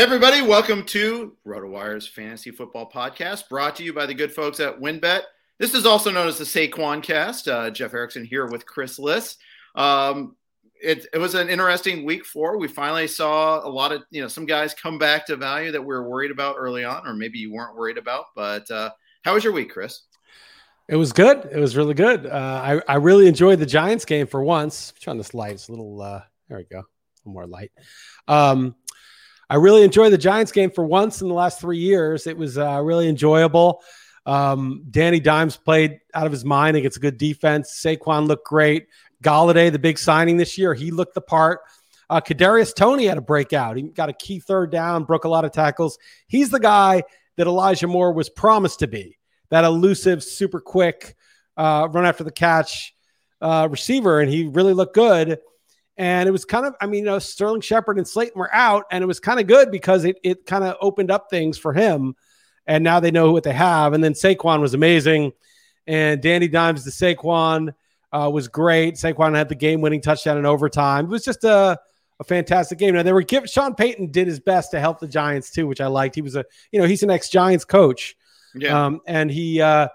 Everybody, welcome to RotoWire's Fantasy Football Podcast, brought to you by the good folks at WynnBET. This is also known as the Saquon Cast. Uh, Jeff Erickson here with Chris Liss. Um, it, it, was an interesting week four. We finally saw a lot of you know some guys come back to value that we were worried about early on, or maybe you weren't worried about. But uh, how was your week, Chris? It was good. It was really good. Uh, I I really enjoyed the Giants game for once. Turn this light. It's a little. Uh, there we go. more light. Um, I really enjoyed the Giants game for once in the last three years. It was uh, really enjoyable. Um, Danny Dimes played out of his mind against a good defense. Saquon looked great. Golladay, the big signing this year, he looked the part. Uh, Kadarius Toney had a breakout. He got a key third down, broke a lot of tackles. He's the guy that Elijah Moore was promised to be. That elusive, super quick, uh, run after the catch uh, receiver, and he really looked good. And it was kind of, I mean, you know, Sterling Shepard and Slayton were out, and it was kind of good because it it kind of opened up things for him. And now they know what they have. And then Saquon was amazing, and Danny Dimes to Saquon uh, was great. Saquon had the game-winning touchdown in overtime. It was just a a fantastic game. Now they were giving Sean Payton did his best to help the Giants too, which I liked. He was a you know he's an ex Giants coach, yeah, um, and he uh,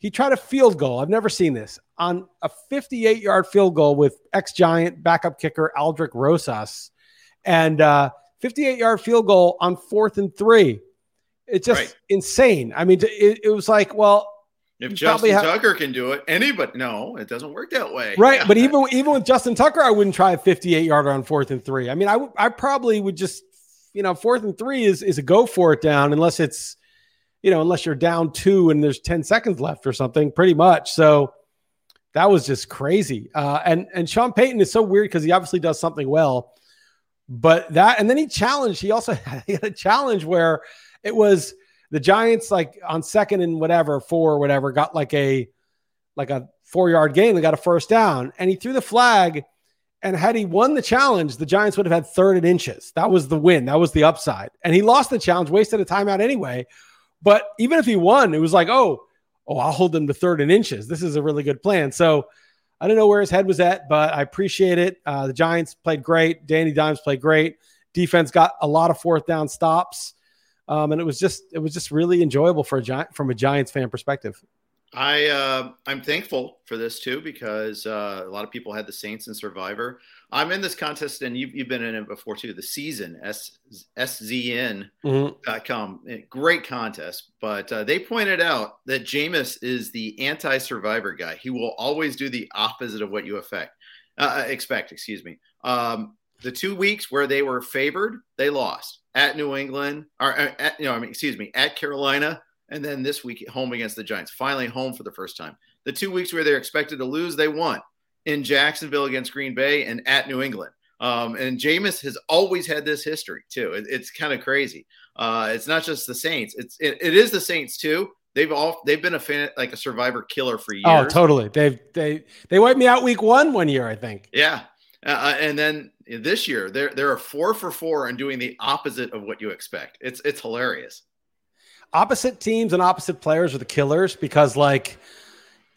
he tried a field goal. I've never seen this on a 58 yard field goal with ex Giant backup kicker Aldrick Rosas, and uh, 58 yard field goal on fourth and three. It's just right. insane. I mean, it, it was like, well, if Justin Tucker can do it, anybody no, it doesn't work that way. Right. but even even with Justin Tucker, I wouldn't try a 58 yarder on fourth and three. I mean, I, w- I probably would just, you know, fourth and three is is a go for it down unless it's you know, unless you're down two and there's 10 seconds left or something, pretty much. So that was just crazy. Uh, and and Sean Payton is so weird because he obviously does something well, but that and then he challenged. He also had a challenge where it was the Giants like on second and whatever four or whatever got like a like a four yard gain. They got a first down, and he threw the flag. And had he won the challenge, the Giants would have had third and inches. That was the win. That was the upside. And he lost the challenge, wasted a timeout anyway. But even if he won, it was like, oh, oh, I'll hold them to third and inches. This is a really good plan. So I don't know where his head was at, but I appreciate it. Uh, the Giants played great. Danny Dimes played great. Defense got a lot of fourth down stops, um, and it was just it was just really enjoyable for a giant from a Giants fan perspective. I uh, I'm thankful for this too because uh, a lot of people had the Saints and Survivor. I'm in this contest, and you've, you've been in it before too. The season S szn.com, mm-hmm. Eh, great contest. But uh, they pointed out that Jameis is the anti-survivor guy. He will always do the opposite of what you affect, uh, expect. Excuse me. Um, the two weeks where they were favored, they lost at New England, or uh, at, you know, I mean, excuse me, at Carolina and then this week home against the Giants. Finally home for the first time. The two weeks where they're expected to lose, they won in Jacksonville against Green Bay and at New England. Um, and Jameis has always had this history too. It, it's kind of crazy. Uh, it's not just the Saints. It's it, it is the Saints too. They've all they've been a fan like a survivor killer for oh, years. Oh, totally. They've they they wiped me out week one one year, I think. Yeah, uh, uh and then this year they're they're a four for four and doing the opposite of what you expect. It's it's hilarious. opposite teams and opposite players are the killers because like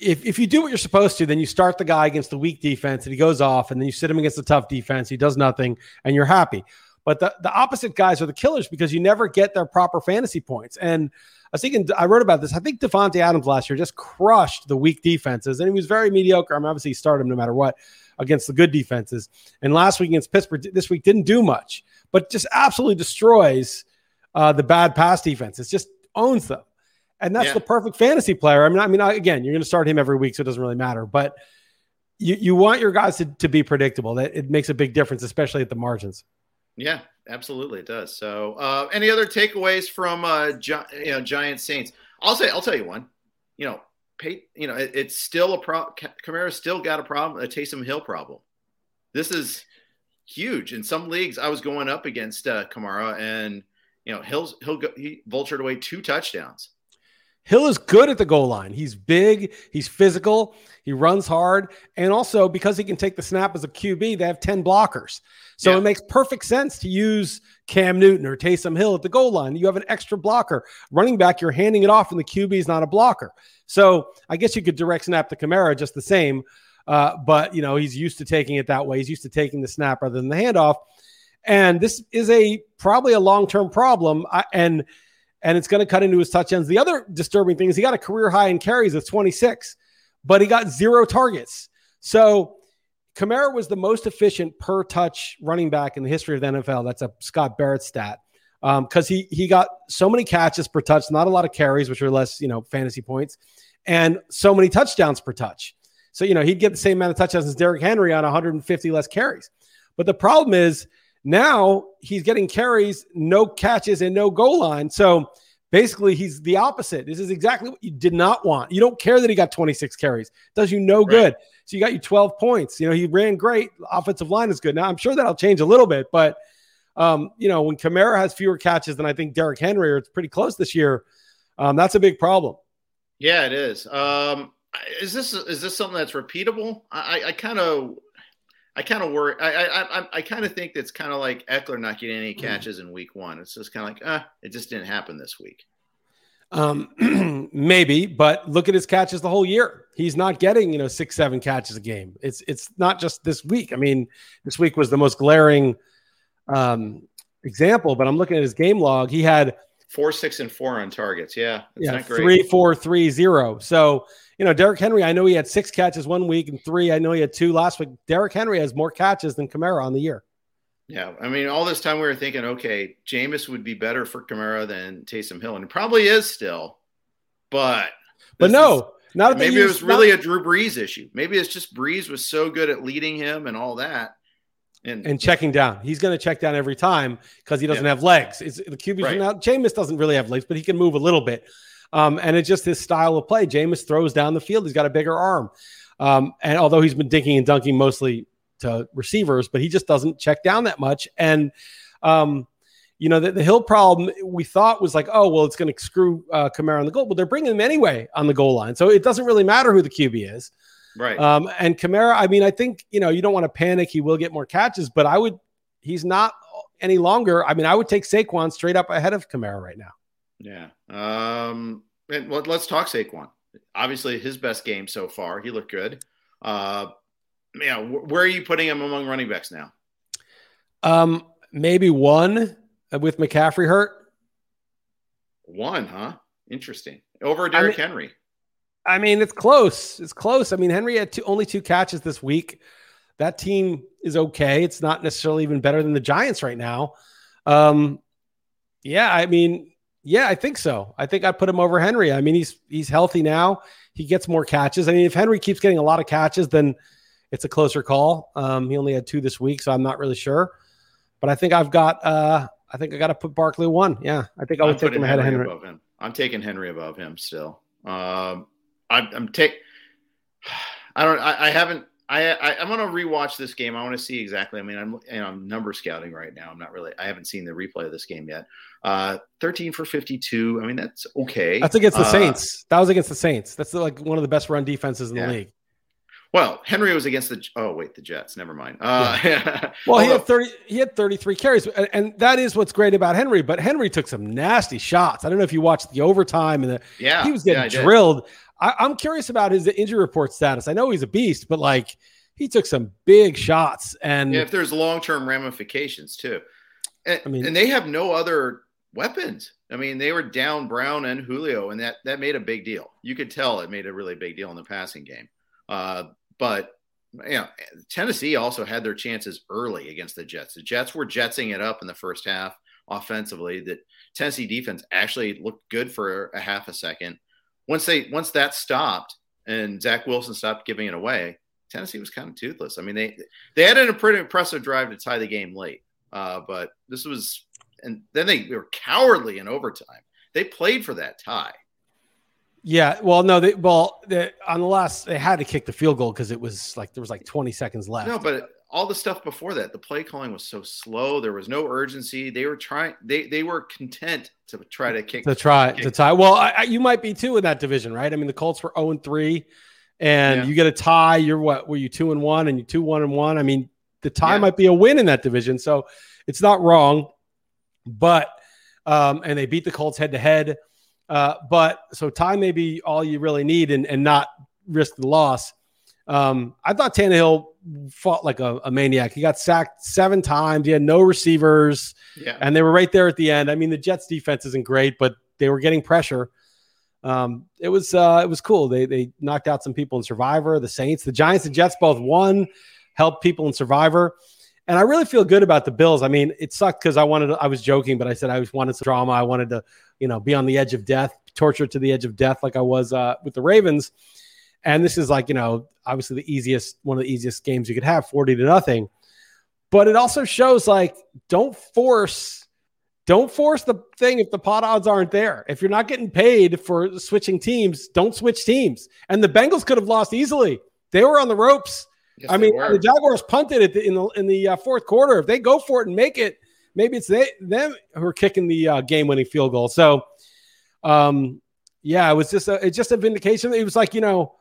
if, if you do what you're supposed to, then you start the guy against the weak defense and he goes off, and then you sit him against the tough defense, he does nothing, and you're happy. But the, the opposite guys are the killers because you never get their proper fantasy points. And I was thinking, I wrote about this. I think Davante Adams last year just crushed the weak defenses, and he was very mediocre. I mean, obviously, he started him no matter what against the good defenses. And last week against Pittsburgh, this week didn't do much, but just absolutely destroys uh, the bad pass defenses, just owns them. And that's yeah. the perfect fantasy player. I mean, I mean, again, you're going to start him every week, so it doesn't really matter. But you, you want your guys to, to be predictable. That it makes a big difference, especially at the margins. Yeah, absolutely, it does. So, uh, any other takeaways from uh, Gi- you know Giant Saints? I'll say, I'll tell you one. You know, pay, you know, it, it's still a problem. Kamara still got a problem, a Taysom Hill problem. This is huge in some leagues. I was going up against uh, Kamara, and you know, Hill's he'll go, he vultured away two touchdowns. Hill is good at the goal line. He's big, he's physical, he runs hard, and also because he can take the snap as a QB, they have 10 blockers. So yeah. it makes perfect sense to use Cam Newton or Taysom Hill at the goal line. You have an extra blocker. Running back, you're handing it off, and the QB is not a blocker. So I guess you could direct snap to Kamara just the same. Uh, but you know, he's used to taking it that way. He's used to taking the snap rather than the handoff. And this is a probably a long-term problem. I, and and it's going to cut into his touchdowns. The other disturbing thing is he got a career high in carries of 26, but he got zero targets. So Kamara was the most efficient per touch running back in the history of the NFL. That's a Scott Barrett stat because um, he he got so many catches per touch, not a lot of carries, which are less you know fantasy points, and so many touchdowns per touch. So you know he'd get the same amount of touchdowns as Derrick Henry on 150 less carries. But the problem is now he's getting carries, no catches, and no goal line. So basically, he's the opposite. This is exactly what you did not want. You don't care that he got 26 carries, it does you no right. good. So you got you 12 points. You know, he ran great. Offensive line is good. Now, I'm sure that'll change a little bit, but, um, you know, when Kamara has fewer catches than I think Derrick Henry, or it's pretty close this year, um, that's a big problem. Yeah, it is. Um, is this is this something that's repeatable? I, I kind of I kind of worry. I I I, kind of think it's kind of like Ekeler not getting any mm-hmm. catches in week one. It's just kind of like, ah, it just didn't happen this week. Um, maybe, but look at his catches the whole year. He's not getting you know six, seven catches a game. It's it's not just this week. I mean, this week was the most glaring um, example. But I'm looking at his game log. He had four, six, and four on targets. Yeah, yeah, three, four, three, zero. So you know, Derrick Henry, I know he had six catches one week and three. I know he had two last week. Derrick Henry has more catches than Kamara on the year. Yeah, I mean, all this time we were thinking, okay, Jameis would be better for Kamara than Taysom Hill, and it probably is still. But but no, is, not maybe it was really a Drew Brees issue. Maybe it's just Brees was so good at leading him and all that. And, and checking down. He's going to check down every time because he doesn't yeah. have legs. It's the QB right. now. Jameis doesn't really have legs, but he can move a little bit. Um, and it's just his style of play. Jameis throws down the field. He's got a bigger arm. Um, and although he's been dinking and dunking mostly to receivers, but he just doesn't check down that much. And, um, you know, the, the, Hill problem we thought was like, oh, well, it's going to screw uh, Kamara on the goal. But they're bringing him anyway on the goal line. So it doesn't really matter who the QB is. Right. Um, and Kamara, I mean, I think, you know, you don't want to panic. He will get more catches, but I would, he's not any longer. I mean, I would take Saquon straight up ahead of Kamara right now. Yeah. Um, and well, let's talk Saquon. Obviously, his best game so far. He looked good. Uh, yeah, where are you putting him among running backs now? Um, maybe one with McCaffrey hurt. One, huh? Interesting. Over Derrick I mean, Henry. I mean, it's close. It's close. I mean, Henry had two, only two catches this week. That team is okay. It's not necessarily even better than the Giants right now. Um, yeah, I mean, yeah, I think so. I think I put him over Henry. I mean, he's he's healthy now. He gets more catches. I mean, if Henry keeps getting a lot of catches, then it's a closer call. Um, he only had two this week, so I'm not really sure. But I think I've got uh, I think I got to put Barkley one. Yeah, I think I would take him ahead Henry of Henry. Above him. I'm taking Henry above him still. Um, I'm, I'm take. I don't. I, I haven't I, I am gonna rewatch this game. I want to see exactly. I mean, I'm you know, I'm number scouting right now. I'm not really. I haven't seen the replay of this game yet. Uh, 13 for 52. I mean, that's okay. That's against the uh, Saints. That was against the Saints. That's like one of the best run defenses in yeah. the league. Well, Henry was against the. Oh wait, the Jets. Never mind. Uh, yeah. well, he had thirty. He had thirty-three carries, and, and, that is what's great about Henry. But Henry took some nasty shots. I don't know if you watched the overtime and the. Yeah, he was getting yeah, drilled. I, I'm curious about his injury report status. I know he's a beast, but like he took some big shots, and yeah, if there's long-term ramifications too, and, I mean, and they have no other weapons. I mean, they were down Brown and Julio, and that that made a big deal. You could tell it made a really big deal in the passing game. Uh, but you know, Tennessee also had their chances early against the Jets. The Jets were jetsing it up in the first half offensively. That Tennessee defense actually looked good for a half a second. Once they once that stopped and Zach Wilson stopped giving it away, Tennessee was kind of toothless. I mean, they they had a pretty impressive drive to tie the game late, uh, but this was and then they were cowardly in overtime. They played for that tie. Yeah, well, no, they well they, on the last they had to kick the field goal because it was like there was like 20 seconds left. No, but all the stuff before that, the play calling was so slow. There was no urgency. They were trying. They they were content to try to kick to try kick. to tie. Well, I, I, you might be too in that division, right? I mean, the Colts were 0 and three, and yeah. you get a tie. You're what? Were you two and one? And you two one and one? I mean, the tie yeah. might be a win in that division, so it's not wrong. But um, and they beat the Colts head to head. Uh, but so time may be all you really need and, and not risk the loss. Um, I thought Tannehill fought like a, a, maniac. He got sacked seven times. He had no receivers, yeah. and they were right there at the end. I mean, the Jets' defense isn't great, but they were getting pressure. Um, it was uh, it was cool. They they knocked out some people in Survivor. The Saints, the Giants, and Jets both won, helped people in Survivor, and I really feel good about the Bills. I mean, it sucked because I wanted to, I was joking, but I said I was wanted some drama. I wanted to you know, be on the edge of death, tortured to the edge of death, like I was uh, with the Ravens. And this is like, you know, obviously the easiest, one of the easiest games you could have, 40 to nothing. But it also shows like, don't force, don't force the thing if the pot odds aren't there. If you're not getting paid for switching teams, don't switch teams. And the Bengals could have lost easily. They were on the ropes. Yes, I mean, the Jaguars punted it in the in the uh, fourth quarter. If they go for it and make it, maybe it's they them who are kicking the uh, game-winning field goal. So, um, yeah, it was just a it's just a vindication. It was like you know,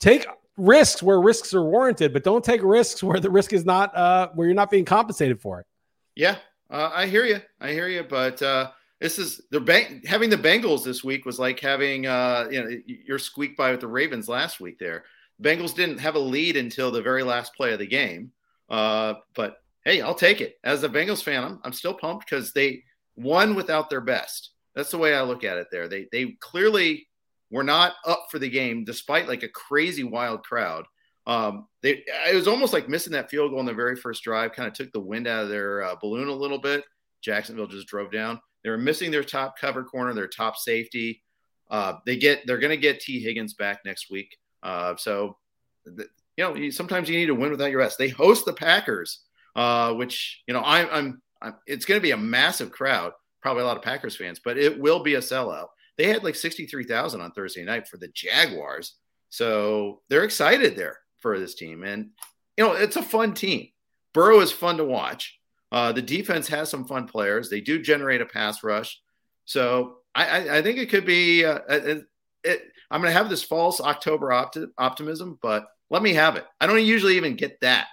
take risks where risks are warranted, but don't take risks where the risk is not uh, where you're not being compensated for it. Yeah, uh, I hear you. I hear you, but uh, this is the bank having the Bengals this week was like having uh, you know you're squeak by with the Ravens last week. There, Bengals didn't have a lead until the very last play of the game, uh, but hey, I'll take it. As a Bengals fan, I'm, I'm still pumped because they won without their best. That's the way I look at it there. They they clearly were not up for the game despite like a crazy wild crowd. Um, they it was almost like missing that field goal in the very first drive, kind of took the wind out of their uh, balloon a little bit. Jacksonville just drove down. They were missing their top cover corner, their top safety. Uh, they get they're going to get Tee Higgins back next week. Uh, so, the, you know, sometimes you need to win without your best. They host the Packers uh, which you know I, I'm, I'm it's going to be a massive crowd, probably a lot of Packers fans, but it will be a sellout. They had like sixty three thousand on Thursday night for the Jaguars, so they're excited there for this team, and you know it's a fun team. Burrow is fun to watch. Uh, the defense has some fun players. They do generate a pass rush, so I, I, I think it could be. Uh, it, it, I'm going to have this false October opti- optimism, but let me have it. I don't usually even get that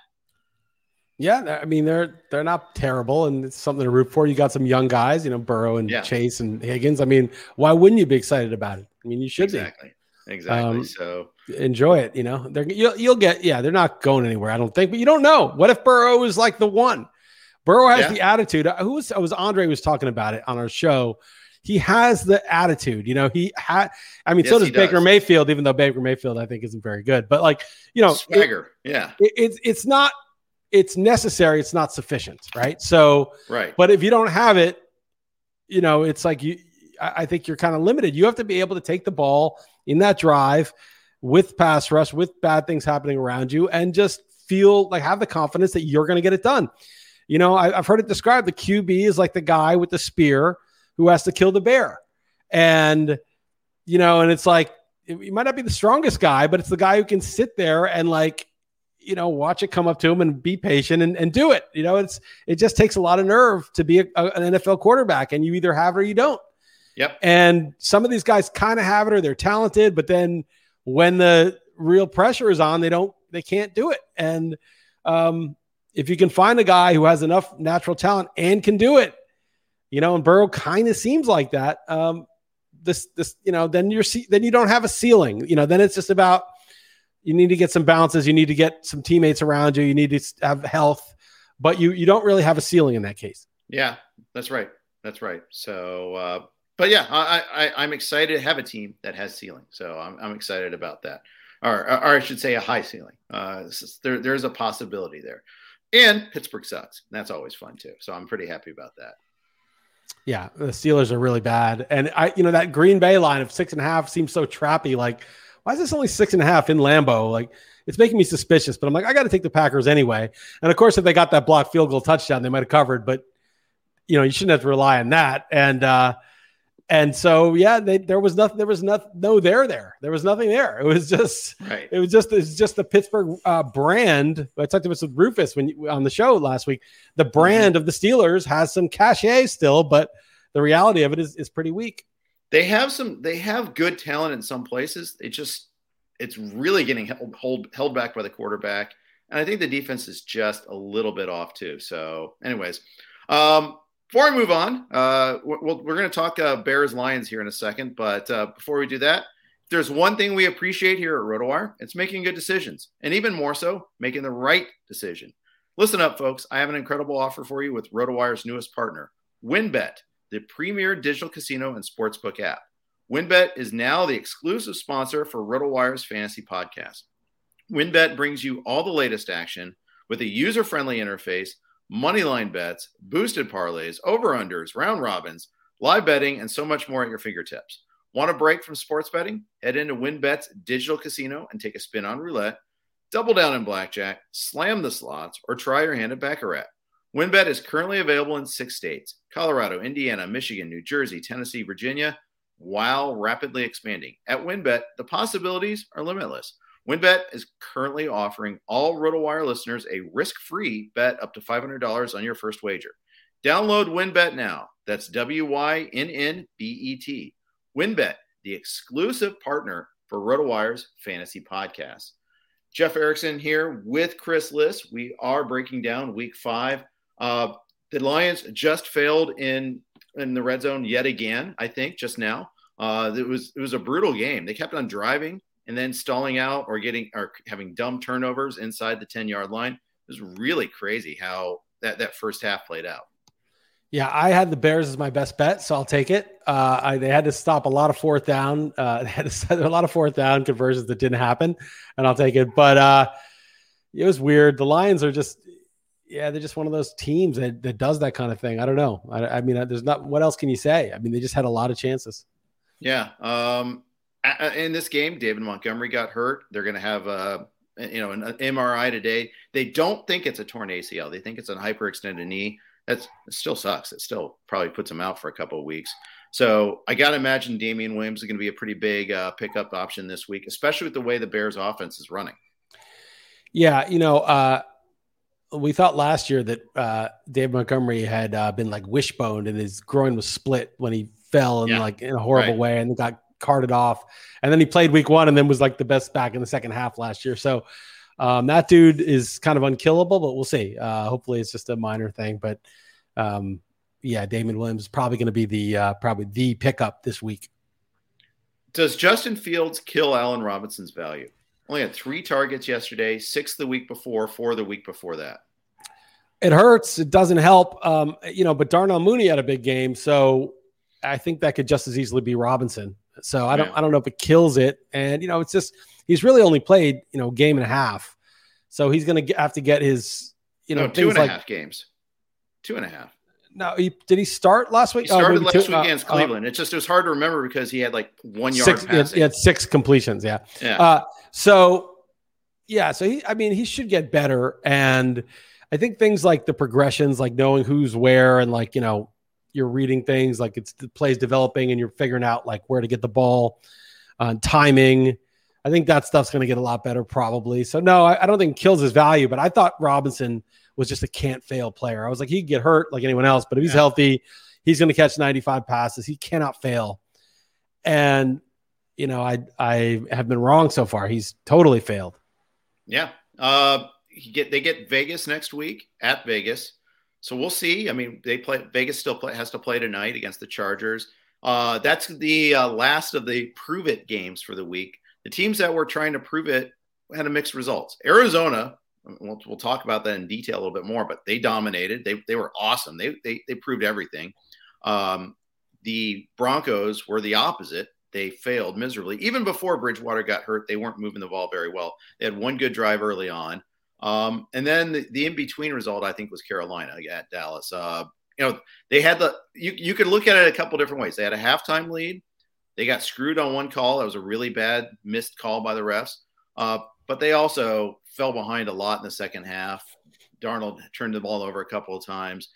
yeah, I mean they're they're not terrible, and it's something to root for. You got some young guys, you know, Burrow and yeah. Chase and Higgins. I mean, why wouldn't you be excited about it? I mean, you should exactly. be. Exactly. Um, so enjoy it. You know, they're you'll you'll get yeah. They're not going anywhere, I don't think. But you don't know. What if Burrow is like the one? Burrow has yeah. the attitude. Who was was Andre was talking about it on our show. He has the attitude, you know. He had, I mean, yes, so does Baker does. Mayfield, even though Baker Mayfield, I think, isn't very good. But like, you know, swagger, it, yeah. It, it's it's not it's necessary it's not sufficient right? So right. but if you don't have it you know it's like you i think you're kind of limited. You have to be able to take the ball in that drive with pass rush with bad things happening around you and just feel like have the confidence that you're going to get it done. You know I, have heard it described the qb is like the guy with the spear who has to kill the bear. And you know and it's like he might not be the strongest guy but it's the guy who can sit there and like you know, watch it come up to him and be patient and, and do it. You know, it's it just takes a lot of nerve to be a, a, an NFL quarterback, and you either have it or you don't. Yep. And some of these guys kind of have it or they're talented, but then when the real pressure is on, they don't they can't do it. And um, if you can find a guy who has enough natural talent and can do it, you know, and Burrow kind of seems like that. Um, this, this, you know, then you're see then you don't have a ceiling. You know, then it's just about you need to get some bounces, you need to get some teammates around you, you need to have health, but you you don't really have a ceiling in that case. Yeah, that's right. That's right. So, uh, but yeah, I, I I'm excited to have a team that has ceiling. So I'm I'm excited about that or, or I should say a high ceiling. Uh, there, there's a possibility there. And Pittsburgh sucks. That's always fun too. So I'm pretty happy about that. Yeah, the Steelers are really bad. And I, you know, that Green Bay line of six and a half seems so trappy. Like, why is this only six and a half in Lambeau? Like, it's making me suspicious, but I'm like, I got to take the Packers anyway. And of course, if they got that block field goal touchdown, they might have covered, but you know, you shouldn't have to rely on that. And, uh, and so yeah, they, there was nothing. There was nothing. No, there, there. There was nothing there. It was just. Right. It was just. It's just the Pittsburgh uh, brand. I talked about with Rufus when you, on the show last week. The brand mm-hmm. of the Steelers has some cachet still, but the reality of it is is pretty weak. They have some. They have good talent in some places. It just. It's really getting held hold, held back by the quarterback, and I think the defense is just a little bit off too. So, anyways, um, before I move on, uh, we're, we're going to talk uh, Bears Lions here in a second. But uh, before we do that, there's one thing we appreciate here at RotoWire, it's making good decisions, and even more so, making the right decision. Listen up, folks. I have an incredible offer for you with RotoWire's newest partner, WynnBET, the premier digital casino and sportsbook app. WynnBET is now the exclusive sponsor for RotoWire's fantasy podcast. WynnBET brings you all the latest action with a user friendly interface moneyline bets, boosted parlays, over unders, round robins, live betting, and so much more at your fingertips. Want a break from sports betting? Head into WynnBET's digital casino and take a spin on roulette, double down in blackjack, slam the slots, or try your hand at Baccarat. WynnBET is currently available in six states Colorado, Indiana, Michigan, New Jersey, Tennessee, Virginia, while rapidly expanding. At WynnBET, the possibilities are limitless. WynnBET is currently offering all RotoWire listeners a risk-free bet up to $500 on your first wager. Download WynnBET now. That's W-Y-N-N-B-E-T. WynnBET, the exclusive partner for RotoWire's fantasy podcast. Jeff Erickson here with Chris Liss. We are breaking down week five. Uh, the Lions just failed in in the red zone yet again, I think, just now. Uh, it was it was a brutal game. They kept on driving and then stalling out or getting or having dumb turnovers inside the 10 yard line. It was really crazy how that, that first half played out. Yeah, I had the Bears as my best bet, so I'll take it. Uh, I, they had to stop a lot of fourth down. Uh, they had to, a lot of fourth down conversions that didn't happen, and I'll take it. But uh, it was weird. The Lions are just, yeah, they're just one of those teams that, that does that kind of thing. I don't know. I, I mean, there's not. What else can you say? I mean, they just had a lot of chances. Yeah. Um, in this game, David Montgomery got hurt. They're going to have a you know an MRI today. They don't think it's a torn ACL. They think it's a hyperextended knee. That's it still sucks. It still probably puts him out for a couple of weeks. So I got to imagine Damien Williams is going to be a pretty big uh, pickup option this week, especially with the way the Bears offense is running. Yeah, you know, uh, we thought last year that uh, Dave Montgomery had uh, been like wishboned and his groin was split when he fell in yeah. like in a horrible right. way and got carted off. And then he played week one and then was like the best back in the second half last year. So um, that dude is kind of unkillable, but we'll see. Uh, hopefully it's just a minor thing. But um, yeah, Damien Williams is probably going to be the uh, probably the pickup this week. Does Justin Fields kill Allen Robinson's value? Only had three targets yesterday, six the week before, four the week before that. It hurts. It doesn't help. Um, you know, but Darnell Mooney had a big game, so I think that could just as easily be Robinson. So I don't I don't know if it kills it. And you know, it's just he's really only played you know game and a half, so he's going to have to get his you know no, two and like, a half games, two and a half. No, he, did he start last week? He started oh, last two, week against uh, Cleveland. Uh, it's just it was hard to remember because he had like one yard. Six, passing. He had six completions. Yeah. Yeah. Uh, so yeah, so he I mean he should get better, and I think things like the progressions, like knowing who's where, and like you know you're reading things like it's the plays developing and you're figuring out like where to get the ball, uh, timing. I think that stuff's going to get a lot better probably. So no, I, I, don't think kills his value, but I thought Robinson was just a can't fail player. I was like he could get hurt like anyone else, but if he's yeah. healthy, he's going to catch 95 passes. He cannot fail. And you know, I I have been wrong so far. He's totally failed. Yeah, Uh, get they get Vegas next week at Vegas, so we'll see. I mean, they play Vegas still play, has to play tonight against the Chargers. Uh, that's the uh, last of the prove it games for the week. The teams that were trying to prove it had a mixed results. Arizona, we'll, we'll talk about that in detail a little bit more, but they dominated. They, they were awesome. They, they, they proved everything. Um, the Broncos were the opposite. They failed miserably. Even before Bridgewater got hurt, they weren't moving the ball very well. They had one good drive early on. Um, and then the, the in between result, I think, was Carolina at Dallas. Uh, you know, they had the you you could look at it a couple different ways. They had a halftime lead. They got screwed on one call. That was a really bad missed call by the refs. Uh, but they also fell behind a lot in the second half. Darnold turned the ball over a couple of times,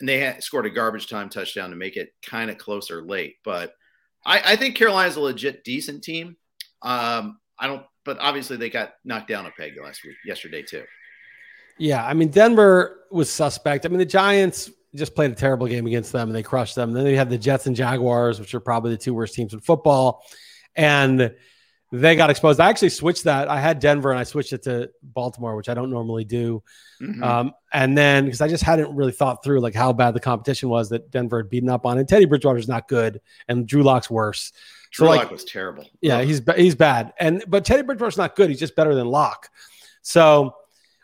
and they had, scored a garbage time touchdown to make it kind of closer late. But I, I think Carolina's a legit decent team. Um, I don't, but obviously they got knocked down a peg last week, yesterday too. Yeah, I mean Denver was suspect. I mean the Giants just played a terrible game against them and they crushed them. then they had the Jets and Jaguars, which are probably the two worst teams in football, and they got exposed. I actually switched that. I had Denver and I switched it to Baltimore, which I don't normally do. Mm-hmm. Um, and then because I just hadn't really thought through like how bad the competition was that Denver had beaten up on, and Teddy Bridgewater's not good, and Drew Lock's worse. Drew so, like, Lock was terrible. Yeah, he's he's bad, and but Teddy Bridgewater's not good. He's just better than Lock. So,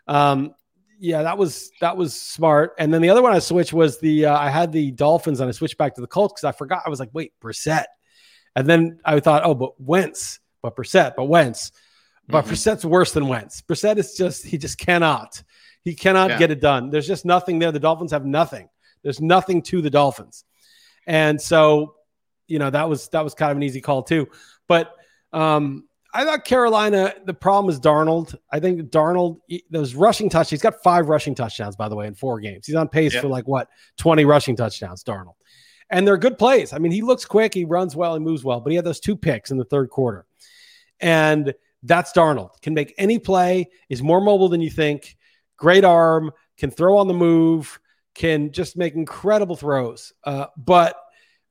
um, yeah, that was that was smart. And then the other one I switched was the uh, I had the Dolphins and I switched back to the Colts because I forgot I was like, wait, Brissett. And then I thought, oh, but Wentz, but Brissett, but Wentz. But mm-hmm. Brissett's worse than Wentz. Brissett is just he just cannot. He cannot yeah. get it done. There's just nothing there. The Dolphins have nothing. There's nothing to the Dolphins. And so, you know, that was that was kind of an easy call too. But um I thought Carolina, the problem is Darnold. I think Darnold, those rushing touchdowns, he's got five rushing touchdowns, by the way, in four games. He's on pace for like what, 20 rushing touchdowns, Darnold. And they're good plays. I mean, he looks quick, he runs well, he moves well, but he had those two picks in the third quarter. And that's Darnold. Can make any play, is more mobile than you think, great arm, can throw on the move, can just make incredible throws, uh, but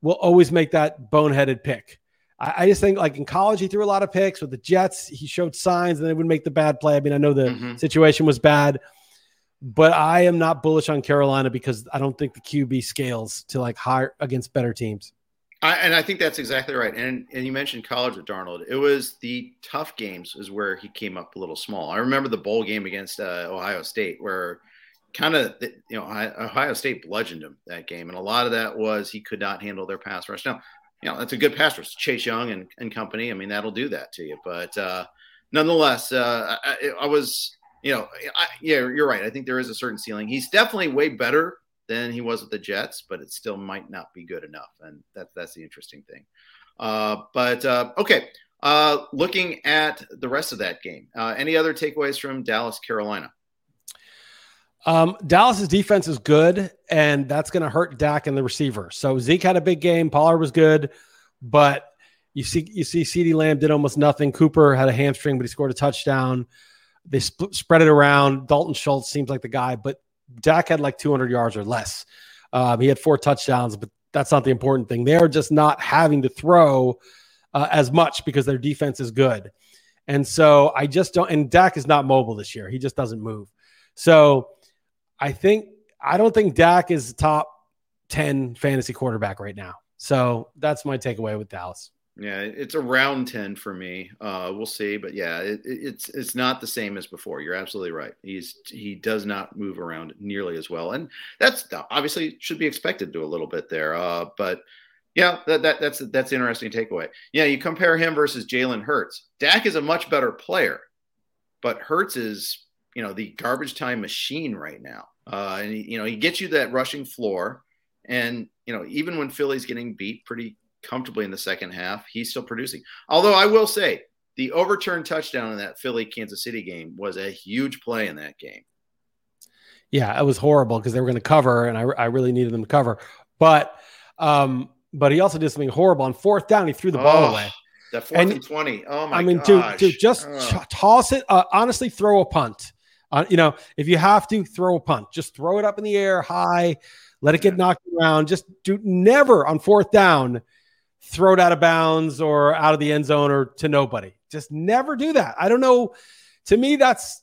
will always make that boneheaded pick. I, I, just think like in college, he threw a lot of picks with the Jets. He showed signs and they would make the bad play. I mean, I know the mm-hmm. situation was bad, but I am not bullish on Carolina because I don't think the QB scales to like higher against better teams. I, and I think that's exactly right. And and you mentioned college with Darnold. It was the tough games is where he came up a little small. I remember the bowl game against uh, Ohio State where kind of you know Ohio State bludgeoned him that game, and a lot of that was he could not handle their pass rush. Now you know, that's a good pass rush. Chase Young and, and company. I mean, that'll do that to you. But uh, nonetheless, uh, I, I, was, you know, I, yeah, you're right. I think there is a certain ceiling. He's definitely way better than he was with the Jets, but it still might not be good enough. And that's that's the interesting thing. Uh, but uh, okay, uh, looking at the rest of that game, uh, any other takeaways from Dallas, Carolina? Um, Dallas's defense is good, and that's going to hurt Dak and the receiver. So Zeke had a big game. Pollard was good, but you see, you see, CeeDee Lamb did almost nothing. Cooper had a hamstring, but he scored a touchdown. They sp- spread it around. Dalton Schultz seems like the guy, but Dak had like 200 yards or less. Um, he had four touchdowns, but that's not the important thing. They're just not having to throw uh, as much because their defense is good. And so I just don't. And Dak is not mobile this year. He just doesn't move. So I think I don't think Dak is top 10 fantasy quarterback right now. So that's my takeaway with Dallas. Yeah, it's around 10 for me. Uh, we'll see, but yeah, it, it's it's not the same as before. You're absolutely right. He's he does not move around nearly as well, and that's obviously should be expected to a little bit there. Uh, but yeah, that, that that's that's interesting takeaway. Yeah, you compare him versus Jalen Hurts. Dak is a much better player, but Hurts is you know the garbage time machine right now. Uh, and he, you know, he gets you that rushing floor. And, you know, even when Philly's getting beat pretty comfortably in the second half, he's still producing. Although I will say the overturned touchdown in that Philly Kansas City game was a huge play in that game. Yeah, it was horrible because they were going to cover, and I, I really needed them to cover. But, um, but he also did something horrible on fourth down. He threw the ball oh, away. That fourth and, and twenty. Oh my! I mean, dude, dude, just toss it. Uh, honestly, throw a punt. Uh, you know, if you have to throw a punt, just throw it up in the air high, let it get knocked around. Just do never on fourth down throw it out of bounds or out of the end zone or to nobody. Just never do that. I don't know. To me, that's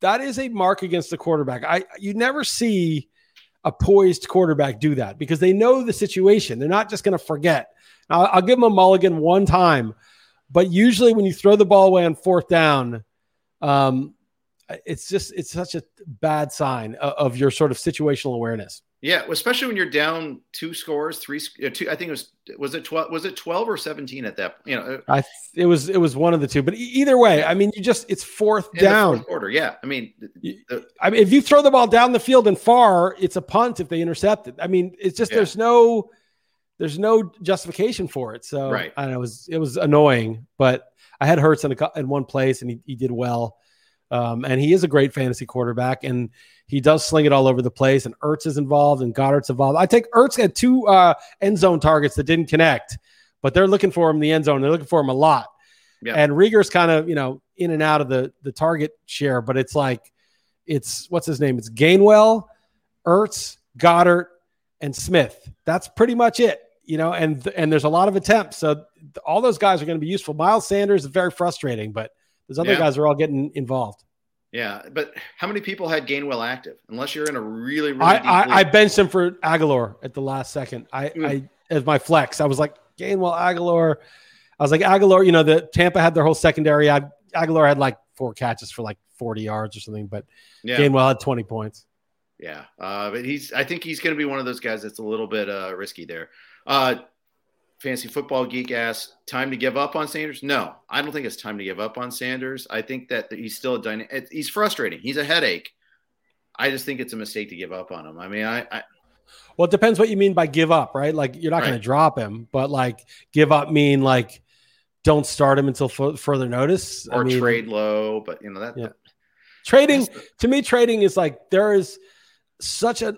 that is a mark against the quarterback. I you never see a poised quarterback do that because they know the situation. They're not just going to forget. I'll, I'll give them a mulligan one time, but usually when you throw the ball away on fourth down, um, it's just it's such a bad sign of, of your sort of situational awareness. Yeah, especially when you're down two scores, three, uh, two. I think it was was it twelve? Was it twelve or seventeen at that? You know, uh, I it was it was one of the two. But either way, I mean, you just it's fourth down. Fourth quarter, yeah. I mean, the, I mean, if you throw the ball down the field and far, it's a punt if they intercept it. I mean, it's just yeah. there's no there's no justification for it. So right. I know. It was it was annoying, but I had Hurts in a, in one place and he, he did well. Um, and he is a great fantasy quarterback, and he does sling it all over the place. And Ertz is involved, and Goedert's involved. I take Ertz had two uh, end zone targets that didn't connect, but they're looking for him in the end zone. They're looking for him a lot. Yeah. And Reagor's kind of you know in and out of the the target share, but it's like it's what's his name? It's Gainwell, Ertz, Goedert, and Smith. That's pretty much it. You know, and and there's a lot of attempts, so all those guys are going to be useful. Miles Sanders is very frustrating, but those other yeah. guys are all getting involved. Yeah, but how many people had Gainwell active? Unless you're in a really, really I, I, I, benched him for Agholor at the last second. I, mm. I as my flex. I was like Gainwell, Agholor. I was like Agholor. You know, the Tampa had their whole secondary. I, Agholor had like four catches for like 40 yards or something, but yeah. Gainwell had 20 points. Yeah, uh, but he's. I think he's going to be one of those guys that's a little bit uh, risky there. Uh, fantasy football geek asks, time to give up on Sanders? No, I don't think it's time to give up on Sanders. I think that he's still a dynamic. He's frustrating. He's a headache. I just think it's a mistake to give up on him. I mean, I, I well, it depends what you mean by give up, right? Like you're not right. going to drop him, but like give up mean like don't start him until f- further notice or I mean, trade low. But you know that yeah. trading to me, trading is like there is such a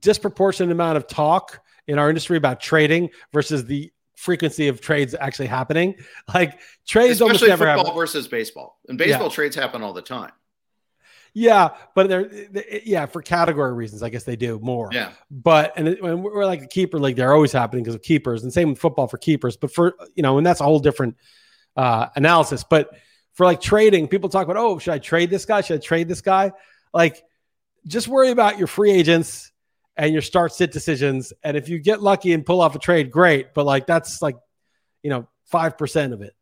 disproportionate amount of talk in our industry about trading versus the frequency of trades actually happening. Like trades Especially almost never football happen. versus baseball. And baseball yeah. trades happen all the time. Yeah, but they're, they, yeah for category reasons. I guess they do more. Yeah, but and it, when we're like a keeper league, they're always happening because of keepers, and same with football for keepers. But for you know, and that's a whole different uh, analysis. But for like trading, people talk about, oh, should I trade this guy? Should I trade this guy? Like, just worry about your free agents and your start sit decisions. And if you get lucky and pull off a trade, great. But like that's like, you know, five percent of it.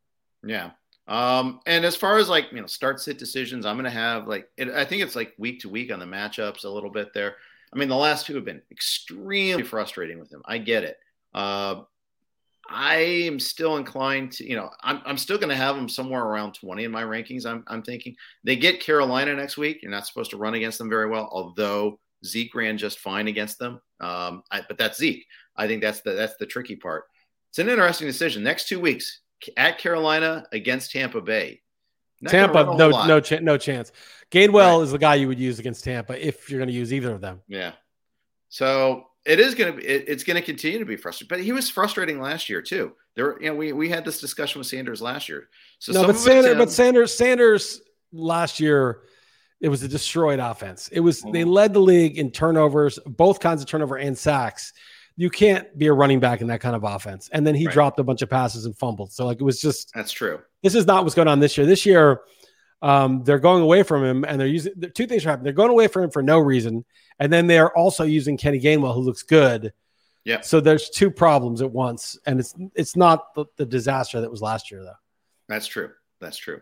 Yeah. Um, and as far as like you know, start sit decisions, I'm gonna have like it, I think it's like week to week on the matchups a little bit there. I mean, the last two have been extremely frustrating with him. I get it. Uh, I am still inclined to, you know, I'm, I'm still going to have them somewhere around 20 in my rankings. I'm, I'm thinking they get Carolina next week. You're not supposed to run against them very well, although Zeke ran just fine against them. Um, I, but that's Zeke. I think that's the that's the tricky part. It's an interesting decision. Next two weeks at Carolina against Tampa Bay. Not Tampa, no, no, ch- no chance. Gainwell right. is the guy you would use against Tampa if you're going to use either of them. Yeah. So it is going to be. It, it's going to continue to be frustrating. But he was frustrating last year too. There, you know, we we had this discussion with Sanders last year. So no, but Sanders, but Sanders, Sanders last year it was a destroyed offense. It was they led the league in turnovers, both kinds of turnover and sacks. You can't be a running back in that kind of offense. And then he right. dropped a bunch of passes and fumbled. So like it was just that's true. This is not what's going on this year. This year, um, they're going away from him, and they're using two things are happening. They're going away from him for no reason, and then they are also using Kenny Gainwell, who looks good. Yeah. So there's two problems at once, and it's it's not the, the disaster that was last year, though. That's true. That's true.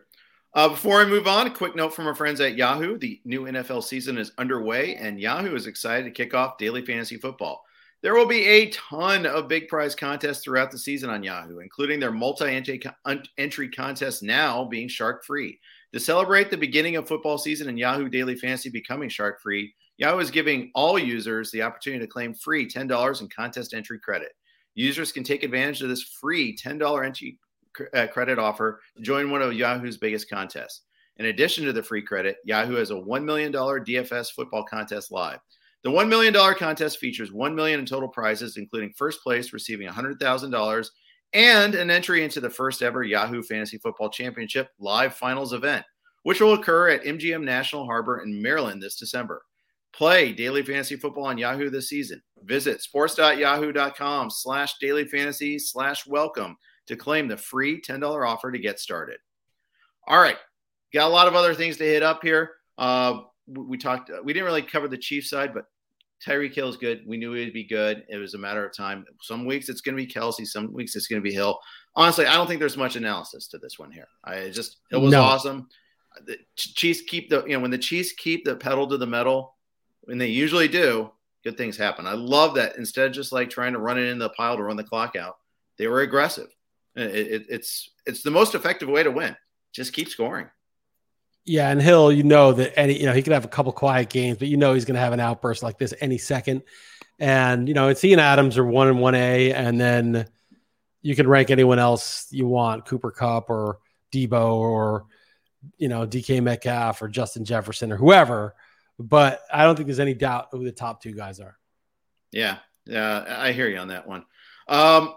Uh, before I move on, a quick note from our friends at Yahoo. The new NFL season is underway, and Yahoo is excited to kick off daily fantasy football. There will be a ton of big prize contests throughout the season on Yahoo, including their multi entry contest now being shark free. To celebrate the beginning of football season and Yahoo Daily Fantasy becoming shark free, Yahoo is giving all users the opportunity to claim free $10 in contest entry credit. Users can take advantage of this free $10 entry Uh, credit offer to join one of Yahoo's biggest contests. In addition to the free credit, Yahoo has a $1 million DFS football contest live. The $1 million contest features 1 million in total prizes, including first place receiving $100,000 and an entry into the first ever Yahoo Fantasy Football Championship live finals event, which will occur at MGM National Harbor in Maryland this December. Play daily fantasy football on Yahoo this season. Visit sports.yahoo.com slash daily fantasy slash welcome to claim the free $10 offer to get started. All right, got a lot of other things to hit up here. Uh, we talked. We didn't really cover the Chiefs side, but Tyreek Hill is good. We knew he'd be good. It was a matter of time. Some weeks it's going to be Kelce. Some weeks it's going to be Hill. Honestly, I don't think there's much analysis to this one here. I just it was no. awesome. The Chiefs keep the you know when the Chiefs keep the pedal to the metal, and they usually do, good things happen. I love that instead of just like trying to run it in the pile to run the clock out, they were aggressive. It, it, it's it's the most effective way to win. Just keep scoring. Yeah, and Hill, you know that any, you know, he could have a couple quiet games, but you know he's going to have an outburst like this any second. And you know, it's Ian Adams or one and one A, and then you can rank anyone else you want, Cooper Kupp or Debo or you know DK Metcalf or Justin Jefferson or whoever. But I don't think there's any doubt who the top two guys are. Yeah, yeah, I hear you on that one. Um,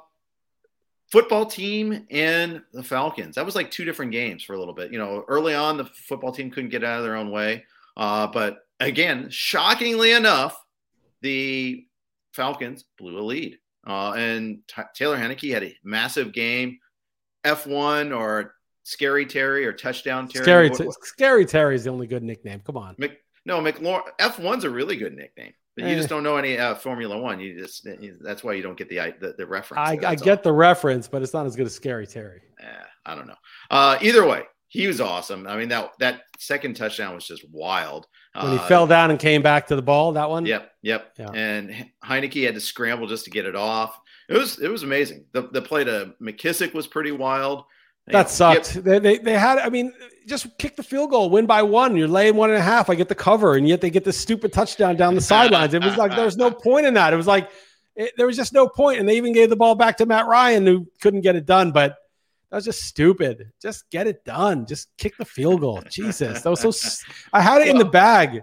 football team and the Falcons. That was like two different games for a little bit. You know, early on, the football team couldn't get out of their own way. Uh, but again, shockingly enough, the Falcons blew a lead. Uh, and T- Taylor Heinicke had a massive game. F1 or Scary Terry or Touchdown Terry. Scary, t- Scary Terry is the only good nickname. Come on. Mc, no, McLaurin. F1's a really good nickname. But you just don't know any uh, Formula One. You just that's why you don't get the the, the reference. I, I get all. the reference, but it's not as good as Scary Terry. Yeah, I don't know. Uh, either way, he was awesome. I mean that that second touchdown was just wild. When he uh, fell down and came back to the ball, that one. Yep, yep. Yeah. And Heinicke had to scramble just to get it off. It was it was amazing. The the play to McKissic was pretty wild. That sucked. Yep. They, they, they had, I mean, just kick the field goal, win by one. You're laying one and a half. I get the cover, and yet they get this stupid touchdown down the sidelines. It was like there's no point in that. It was like it, there was just no point, and they even gave the ball back to Matt Ryan, who couldn't get it done. But that was just stupid. Just get it done. Just kick the field goal. Jesus, that was so. I had it well, in the bag.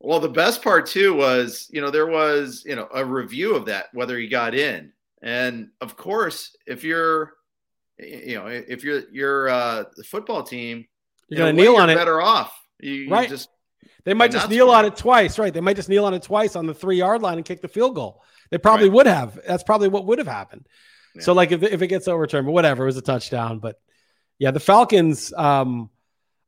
Well, the best part too was, you know, there was, you know, a review of that whether he got in, and of course, if you're you know, if you're you're uh, the football team, you're gonna kneel on it. Better off, you, right? You just they might just kneel on it twice, right? They might just kneel on it twice on the three yard line and kick the field goal. They probably right. would have. That's probably what would have happened. Yeah. So, like, if, if it gets overturned, but whatever, it was a touchdown. But yeah, the Falcons. Um,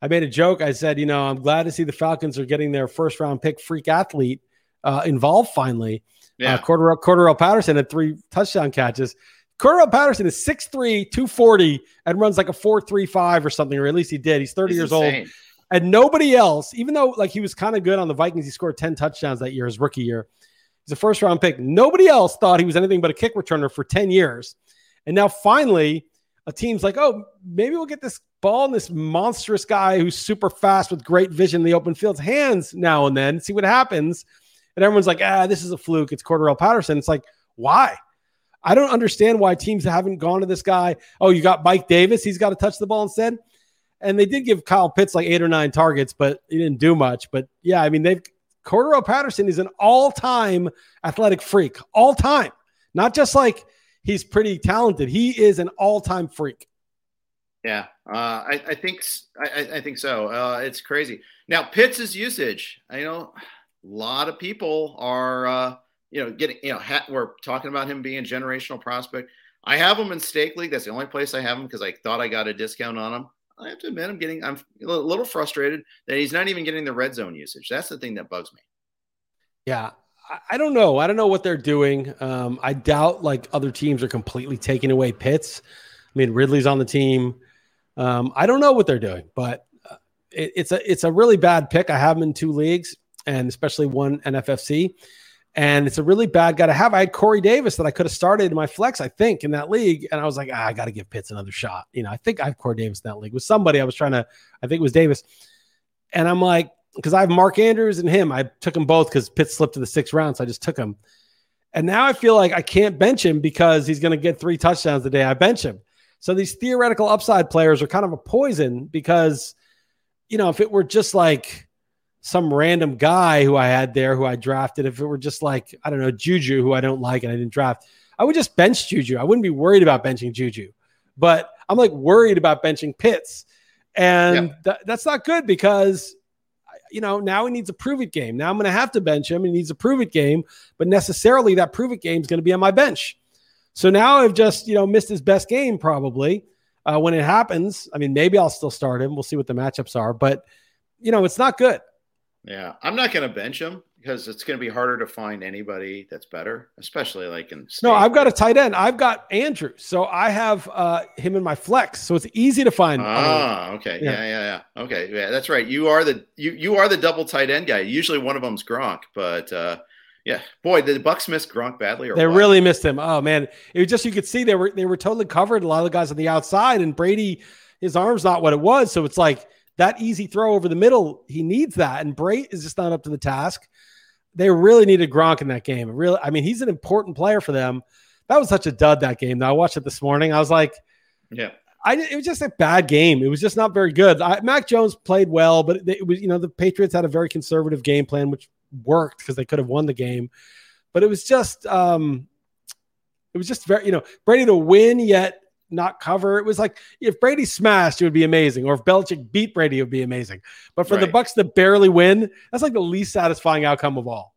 I made a joke. I said, you know, I'm glad to see the Falcons are getting their first round pick freak athlete uh, involved finally. Yeah. Uh, Cordarrelle, Cordarrelle Patterson had three touchdown catches. Cordarrelle Patterson is 6'3, 240, and runs like a 4'3'5 or something, or at least he did. He's 30 years insane. old. And nobody else, even though like he was kind of good on the Vikings, he scored 10 touchdowns that year, his rookie year. He's a first round pick. Nobody else thought he was anything but a kick returner for 10 years. And now finally, a team's like, oh, maybe we'll get this ball in this monstrous guy who's super fast with great vision in the open field's hands now and then, see what happens. And everyone's like, ah, this is a fluke. It's Cordarrelle Patterson. It's like, why? I don't understand why teams haven't gone to this guy. Oh, you got Mike Davis. He's got to touch the ball instead. And they did give Kyle Pitts like eight or nine targets, but he didn't do much. But yeah, I mean, they've Cordarrelle Patterson is an all time athletic freak, all time, not just like he's pretty talented. He is an all time freak. Yeah, uh, I, I, think I, I think so. Uh, it's crazy. Now Pitts' usage. I know a lot of people are uh, you know, getting, you know, ha- we're talking about him being a generational prospect. I have him in stake league. That's the only place I have him because I thought I got a discount on him. I have to admit, I'm getting, I'm a little frustrated that he's not even getting the red zone usage. That's the thing that bugs me. Yeah. I don't know. I don't know what they're doing. Um, I doubt like other teams are completely taking away Pitts. I mean, Ridley's on the team. Um, I don't know what they're doing, but uh, it, it's a it's a really bad pick. I have him in two leagues, and especially one NFFC and it's a really bad guy to have. I had Corey Davis that I could have started in my flex, I think, in that league, and I was like, ah, I got to give Pitts another shot. You know, I think I have Corey Davis in that league with somebody. I was trying to, I think it was Davis, and I'm like, because I have Mark Andrews and him, I took them both because Pitts slipped to the sixth round, so I just took him. And now I feel like I can't bench him because he's going to get three touchdowns the day I bench him. So these theoretical upside players are kind of a poison because, you know, if it were just like some random guy who I had there who I drafted, if it were just like, I don't know, Juju, who I don't like and I didn't draft, I would just bench Juju. I wouldn't be worried about benching Juju. But I'm like worried about benching Pitts. And th- that's not good because, you know, now he needs a prove it game. Now I'm going to have to bench him. He needs a prove it game, but necessarily that prove it game is going to be on my bench. So now I've just, you know, missed his best game probably uh, when it happens. I mean, maybe I'll still start him. We'll see what the matchups are. But you know, it's not good. Yeah, I'm not going to bench him because it's going to be harder to find anybody that's better, especially like in. State. No, I've got a tight end. I've got Andrew, so I have uh, him in my flex, so it's easy to find. Ah, okay, yeah. yeah, yeah, yeah. Okay, yeah, that's right. You are the you you are the double tight end guy. Usually one of them's Gronk, but uh, yeah, boy, did the Bucs miss Gronk badly? they what? really missed him. Oh man, it was just you could see they were they were totally covered. A lot of the guys on the outside, and Brady, his arm's not what it was, so it's like that easy throw over the middle. He needs that, and Brate is just not up to the task they really needed Gronk in that game. Really, I mean, he's an important player for them. That was such a dud that game. Now I watched it this morning. I was like, yeah. I, it was just a bad game. It was just not very good. I, Mac Jones played well, but it was you know the Patriots had a very conservative game plan, which worked because they could have won the game. But it was just um, it was just very you know Brady to win yet not cover. It was like if Brady smashed, it would be amazing, or if Belichick beat Brady, it would be amazing. But for right. the Bucs to barely win, that's like the least satisfying outcome of all.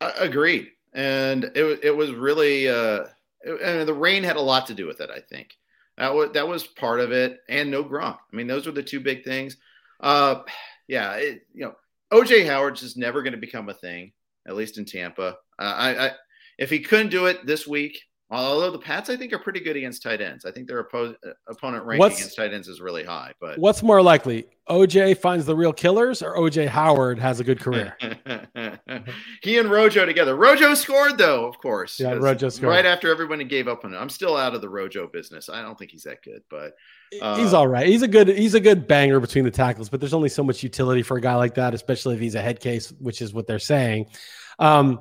Uh, agreed, and it it was really uh, and the rain had a lot to do with it. I think that was that was part of it, and no Gronk. I mean, those were the two big things. Uh, yeah, it, you know, OJ Howard's just never going to become a thing, at least in Tampa. Uh, I, I if he couldn't do it this week, Although the Pats, I think, are pretty good against tight ends. I think their oppo- uh, opponent ranking what's, against tight ends is really high. But what's more likely, OJ finds the real killers, or OJ Howard has a good career? he and Rojo together. Rojo scored though, of course. Yeah, Rojo scored right after everybody gave up on it. I'm still out of the Rojo business. I don't think he's that good, but uh, he's all right. He's a good he's a good banger between the tackles. But there's only so much utility for a guy like that, especially if he's a head case, which is what they're saying. Um,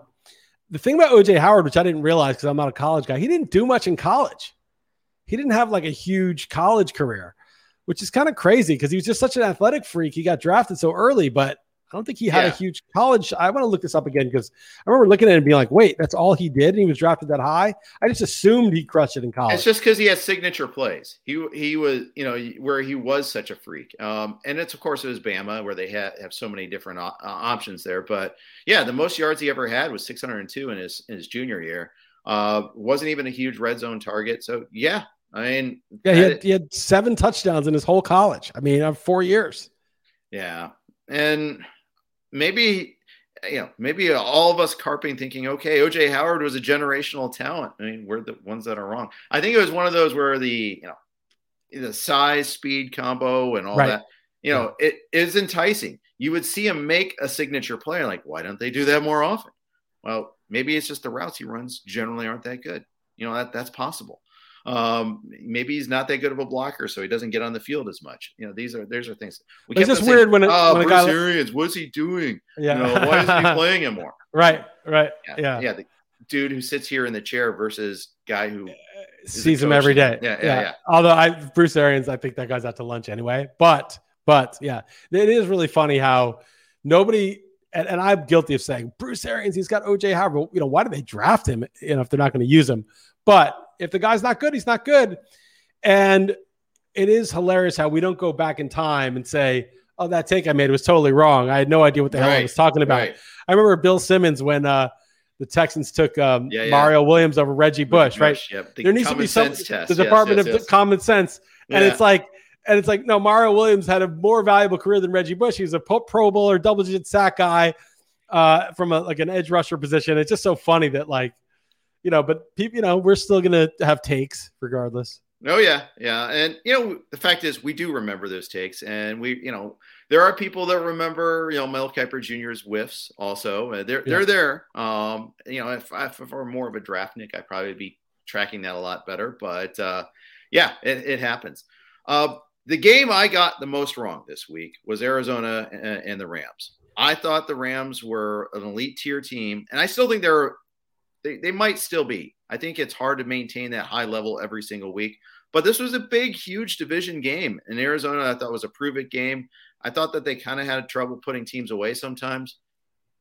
the thing about OJ Howard, which I didn't realize because I'm not a college guy, he didn't do much in college. He didn't have like a huge college career, which is kind of crazy because he was just such an athletic freak. He got drafted so early, but I don't think he had yeah. a huge college. I want to look this up again because I remember looking at it and being like, wait, that's all he did? And he was drafted that high? I just assumed he crushed it in college. It's just because he has signature plays. He he was, you know, where he was such a freak. Um, and it's, of course, it was Bama where they have have so many different uh, options there. But yeah, the most yards he ever had was 602 in his, in his junior year. Uh, wasn't even a huge red zone target. So yeah, I mean, yeah, he had, he had seven touchdowns in his whole college. I mean, four years. Yeah. And maybe you know, maybe all of us carping thinking, okay, OJ Howard was a generational talent. I mean, we're the ones that are wrong. I think it was one of those where the, you know, the size speed combo and all right. that, you know, yeah. it is enticing. You would see him make a signature play. Like, why don't they do that more often? Well, maybe it's just the routes he runs generally aren't that good. You know, that that's possible. Um, maybe he's not that good of a blocker, so he doesn't get on the field as much. You know, these are these are things. We it's just saying, weird when, it, oh, when Bruce a guy Arians, what's he doing? Yeah, you know, why isn't he playing him more? Right, right, yeah, yeah. yeah the dude who sits here in the chair versus guy who sees him every day. Yeah, yeah, yeah, yeah. Although I Bruce Arians, I think that guy's out to lunch anyway. But but yeah, it is really funny how nobody and, and, I'm guilty of saying Bruce Arians, he's got OJ Howard. You know, why do they draft him? You know, if they're not going to use him. But if the guy's not good, he's not good. And it is hilarious how we don't go back in time and say, oh, that take I made was totally wrong. I had no idea what the right, hell I was talking about. Right. I remember Bill Simmons when uh, the Texans took um, yeah, yeah. Mario Williams over Reggie Bush, right? Yep. The there needs to be some test. the Department yes, yes, of. Common Sense, and yeah. it's like, and it's like, no, Mario Williams had a more valuable career than Reggie Bush. He was a Pro Bowl or double digit sack guy uh, from a, like an edge rusher position. It's just so funny that like you know, but people, you know, we're still gonna have takes regardless. Oh yeah, yeah, and you know, the fact is, we do remember those takes, and we, you know, there are people that remember, you know, Mel Kiper Jr.'s whiffs. Also, uh, they're yeah. they're there. Um, you know, if, if I were more of a draftnik, I'd probably be tracking that a lot better. But uh, yeah, it, it happens. Uh, the game I got the most wrong this week was Arizona and, and the Rams. I thought the Rams were an elite tier team, and I still think they're they, they might still be. I think it's hard to maintain that high level every single week. But this was a big, huge division game in Arizona. I thought was a prove it game. I thought that they kind of had trouble putting teams away sometimes.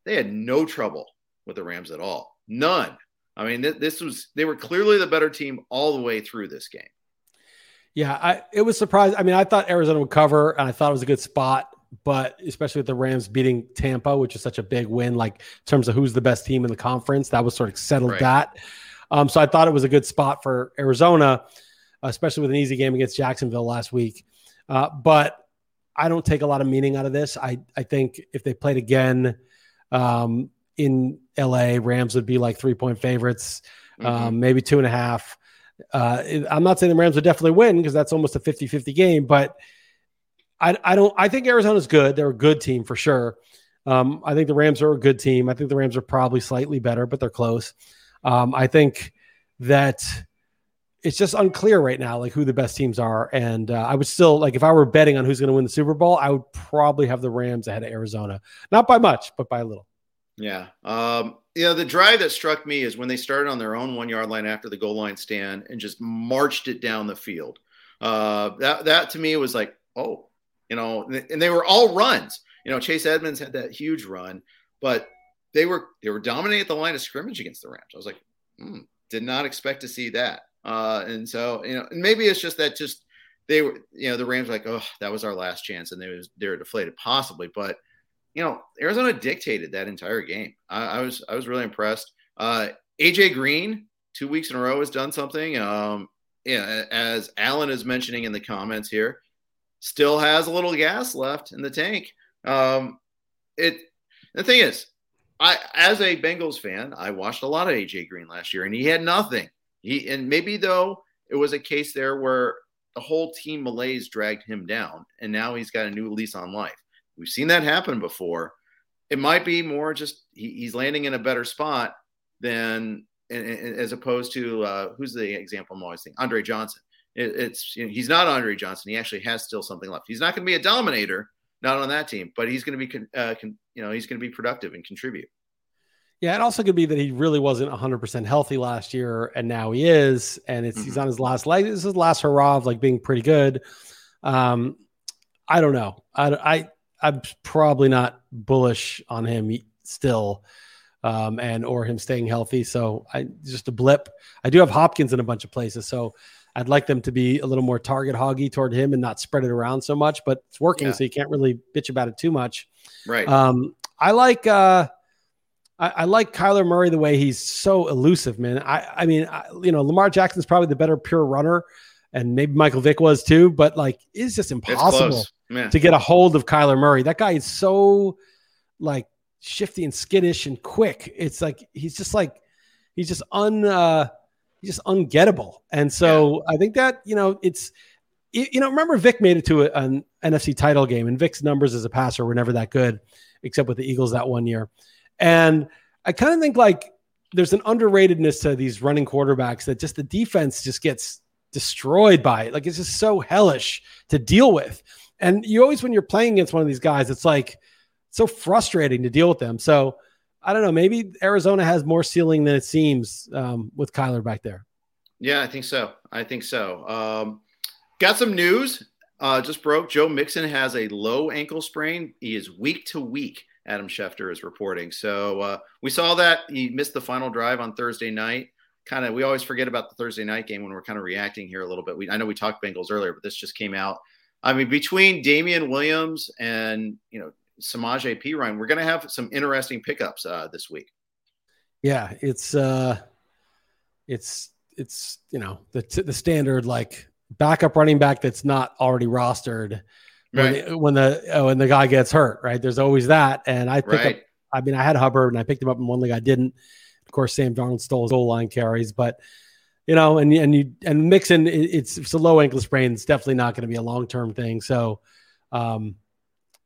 They had no trouble with the Rams at all. None. I mean, th- this was they were clearly the better team all the way through this game. Yeah, I, it was surprised. I mean, I thought Arizona would cover, and I thought it was a good spot but especially with the Rams beating Tampa, which is such a big win, like in terms of who's the best team in the conference, that was sort of settled right. that. Um, so I thought it was a good spot for Arizona, especially with an easy game against Jacksonville last week. Uh, but I don't take a lot of meaning out of this. I I think if they played again um, in LA, Rams would be like three point favorites, mm-hmm. um, maybe two and a half. Uh, I'm not saying the Rams would definitely win because that's almost a 50 50 game, but I, I don't, I think Arizona's good. They're a good team for sure. Um, I think the Rams are a good team. I think the Rams are probably slightly better, but they're close. Um, I think that it's just unclear right now, like who the best teams are. And uh, I would still like if I were betting on who's going to win the Super Bowl, I would probably have the Rams ahead of Arizona, not by much, but by a little. Yeah. Um, you know, the drive that struck me is when they started on their own one yard line after the goal line stand and just marched it down the field. Uh, that that to me was like, oh, you know, and they were all runs. You know, Chase Edmonds had that huge run, but they were they were dominating the line of scrimmage against the Rams. I was like, hmm, did not expect to see that. Uh, and so you know, maybe it's just that just they were you know the Rams were like, oh, that was our last chance, and they was they were deflated possibly, but you know, Arizona dictated that entire game. I, I was I was really impressed. Uh, AJ Green, two weeks in a row, has done something. Um, yeah, as Alan is mentioning in the comments here, still has a little gas left in the tank. Um, it the thing is, I as a Bengals fan, I watched a lot of AJ Green last year, and he had nothing. He and maybe though it was a case there where the whole team malaise dragged him down, and now he's got a new lease on life. We've seen that happen before. It might be more just he, he's landing in a better spot than as opposed to uh, who's the example I'm always thinking Andre Johnson. It, it's you know, he's not Andre Johnson. He actually has still something left. He's not going to be a dominator, not on that team, but he's going to be uh, con, you know he's going to be productive and contribute. Yeah, it also could be that he really wasn't 100% healthy last year, and now he is, and it's mm-hmm. he's on his last leg. This is his last hurrah of like being pretty good. Um, I don't know. I, I I'm probably not bullish on him still, um, and or him staying healthy. So I just a blip. I do have Hopkins in a bunch of places, so I'd like them to be a little more target hoggy toward him and not spread it around so much. But it's working, yeah. so you can't really bitch about it too much. Right. Um, I like. Uh, I, I, like Kyler Murray the way he's so elusive, man. I, I mean, I, you know, Lamar Jackson's probably the better pure runner, and maybe Michael Vick was too. But like, it's just impossible it's to get a hold of Kyler Murray. That guy is so like shifty and skittish and quick. It's like he's just like he's just un uh just ungettable. And so yeah. I think that you know it's you know remember Vic made it to a, an NFC title game, and Vic's numbers as a passer were never that good, except with the Eagles that one year. And I kind of think like there's an underratedness to these running quarterbacks that just the defense just gets destroyed by it. Like it's just so hellish to deal with. And you always, when you're playing against one of these guys, it's like so frustrating to deal with them. So I don't know. Maybe Arizona has more ceiling than it seems um, with Kyler back there. Yeah, I think so. I think so. Um, got some news. Uh, just broke. Joe Mixon has a low ankle sprain. He is week to week. Adam Schefter is reporting. So uh, we saw that he missed the final drive on Thursday night. Kind of, we always forget about the Thursday night game when we're kind of reacting here a little bit. We, I know we talked Bengals earlier, but this just came out I mean, between Damien Williams and you know Samaje Perine, we're going to have some interesting pickups uh, this week. Yeah, it's uh, it's it's you know the the standard like backup running back that's not already rostered when, right. the, when the oh, when the guy gets hurt. Right, there's always that, and I pick right. up. I mean, I had Hubbard and I picked him up in one league. I didn't. Of course, Sam Darnold stole his goal line carries, but you know, and and you and Mixon, it's it's a low ankle sprain. It's definitely not going to be a long term thing. So, um,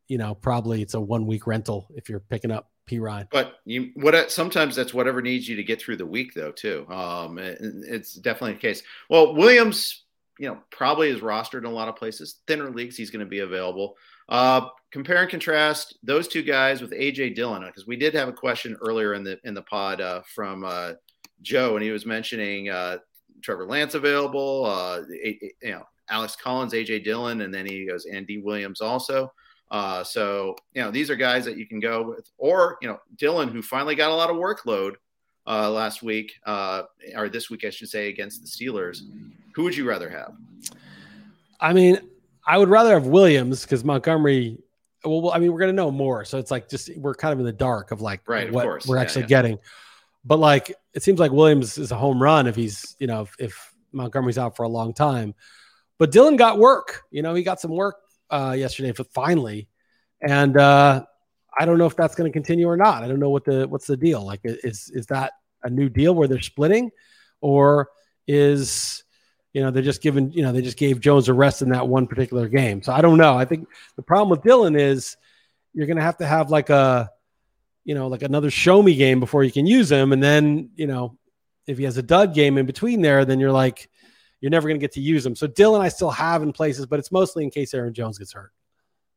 you know, probably it's a one week rental if you're picking up Perine. But you what sometimes that's whatever needs you to get through the week though too. Um, it, it's definitely the case. Well, Williams, you know, probably is rostered in a lot of places. Thinner leagues, he's going to be available. Uh, compare and contrast those two guys with AJ Dillon because we did have a question earlier in the in the pod uh, from uh, Joe, and he was mentioning uh, Trevor Lance available. Uh, you know, Alex Collins, AJ Dillon, and then he goes Andy Williams also. Uh, so you know, these are guys that you can go with, or you know, Dillon, who finally got a lot of workload uh, last week uh, or this week, I should say, against the Steelers. Who would you rather have? I mean, I would rather have Williams because Montgomery. Well, I mean, we're gonna know more, so it's like just we're kind of in the dark of like right, what of we're yeah, actually yeah. getting. But like it seems like Williams is a home run if he's, you know, if, if Montgomery's out for a long time. But Dillon got work. You know, he got some work uh, yesterday, but finally, and uh, I don't know if that's going to continue or not. I don't know what the what's the deal. Like, is is that a new deal where they're splitting, or is you know they're just giving you know they just gave Jones a rest in that one particular game. So I don't know. I think the problem with Dillon is you're going to have to have like a you know like another show me game before you can use him, and then you know if he has a dud game in between there, then you're like you're never going to get to use them. So Dillon, I still have in places, but it's mostly in case Aaron Jones gets hurt.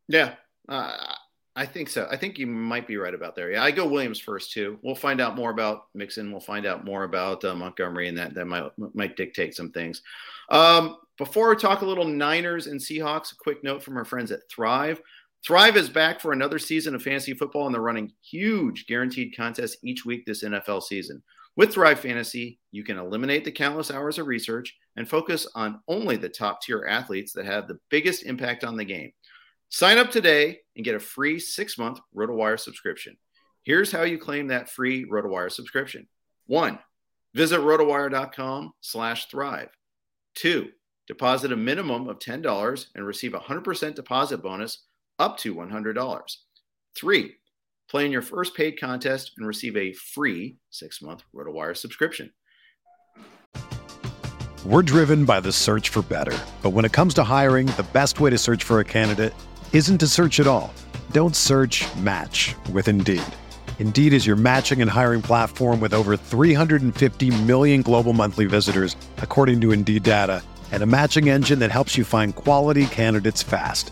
Yeah, uh, I think so. I think you might be right about there. Yeah, I go Williams first too. We'll find out more about Mixon. We'll find out more about uh, Montgomery, and that that might might dictate some things. Um, before we talk a little Niners and Seahawks, a quick note from our friends at Thrive. Thrive is back for another season of fantasy football, and they're running huge guaranteed contests each week this NFL season. With Thrive Fantasy, you can eliminate the countless hours of research and focus on only the top tier athletes that have the biggest impact on the game. Sign up today and get a free six month RotoWire subscription. Here's how you claim that free RotoWire subscription. One, visit rotowire.com slash thrive. Two, deposit a minimum of $10 and receive a 100% deposit bonus up to $100. Three, play in your first paid contest and receive a free six month RotoWire subscription. We're driven by the search for better. But when it comes to hiring, the best way to search for a candidate isn't to search at all. Don't search match with Indeed. Indeed is your matching and hiring platform with over 350 million global monthly visitors, according to Indeed data, and a matching engine that helps you find quality candidates fast.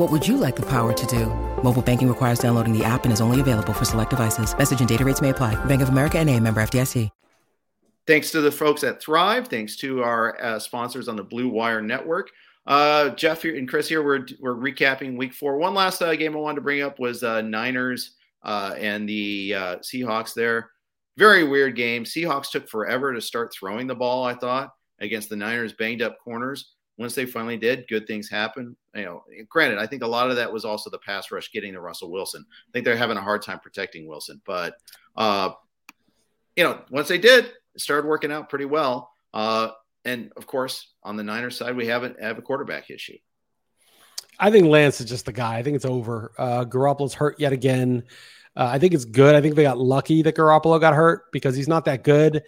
What would you like the power to do? Mobile banking requires downloading the app and is only available for select devices. Message and data rates may apply. Bank of America and a member FDIC. Thanks to the folks at Thrive. Thanks to our uh, sponsors on the Blue Wire Network. Uh, Jeff and Chris here, we're, we're recapping week four. One last uh, game I wanted to bring up was uh, Niners uh, and the uh, Seahawks there. Very weird game. Seahawks took forever to start throwing the ball, I thought, against the Niners' banged up corners. Once they finally did, good things happen. You know, granted, I think a lot of that was also the pass rush getting to Russell Wilson. I think they're having a hard time protecting Wilson, but uh, you know, once they did, it started working out pretty well. Uh, and of course, on the Niners side, we haven't have a quarterback issue. I think Lance is just the guy. I think it's over. Uh, Garoppolo's hurt yet again. Uh, I think it's good. I think they got lucky that Garoppolo got hurt because he's not that good.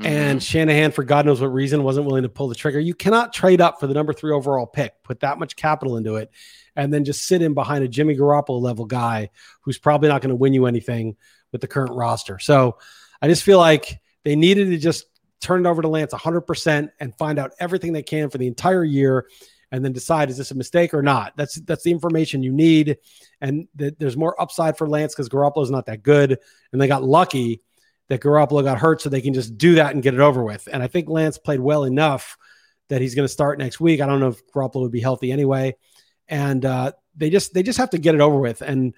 Mm-hmm. And Shanahan, for God knows what reason, wasn't willing to pull the trigger. You cannot trade up for the number three overall pick, put that much capital into it, and then just sit in behind a Jimmy Garoppolo level guy who's probably not going to win you anything with the current roster. So I just feel like they needed to just turn it over to Lance 100% and find out everything they can for the entire year and then decide is this a mistake or not. That's that's the information you need, and th- there's more upside for Lance because Garoppolo's not that good, and they got lucky that Garoppolo got hurt, so they can just do that and get it over with. And I think Lance played well enough that he's going to start next week. I don't know if Garoppolo would be healthy anyway, and uh, they just they just have to get it over with. And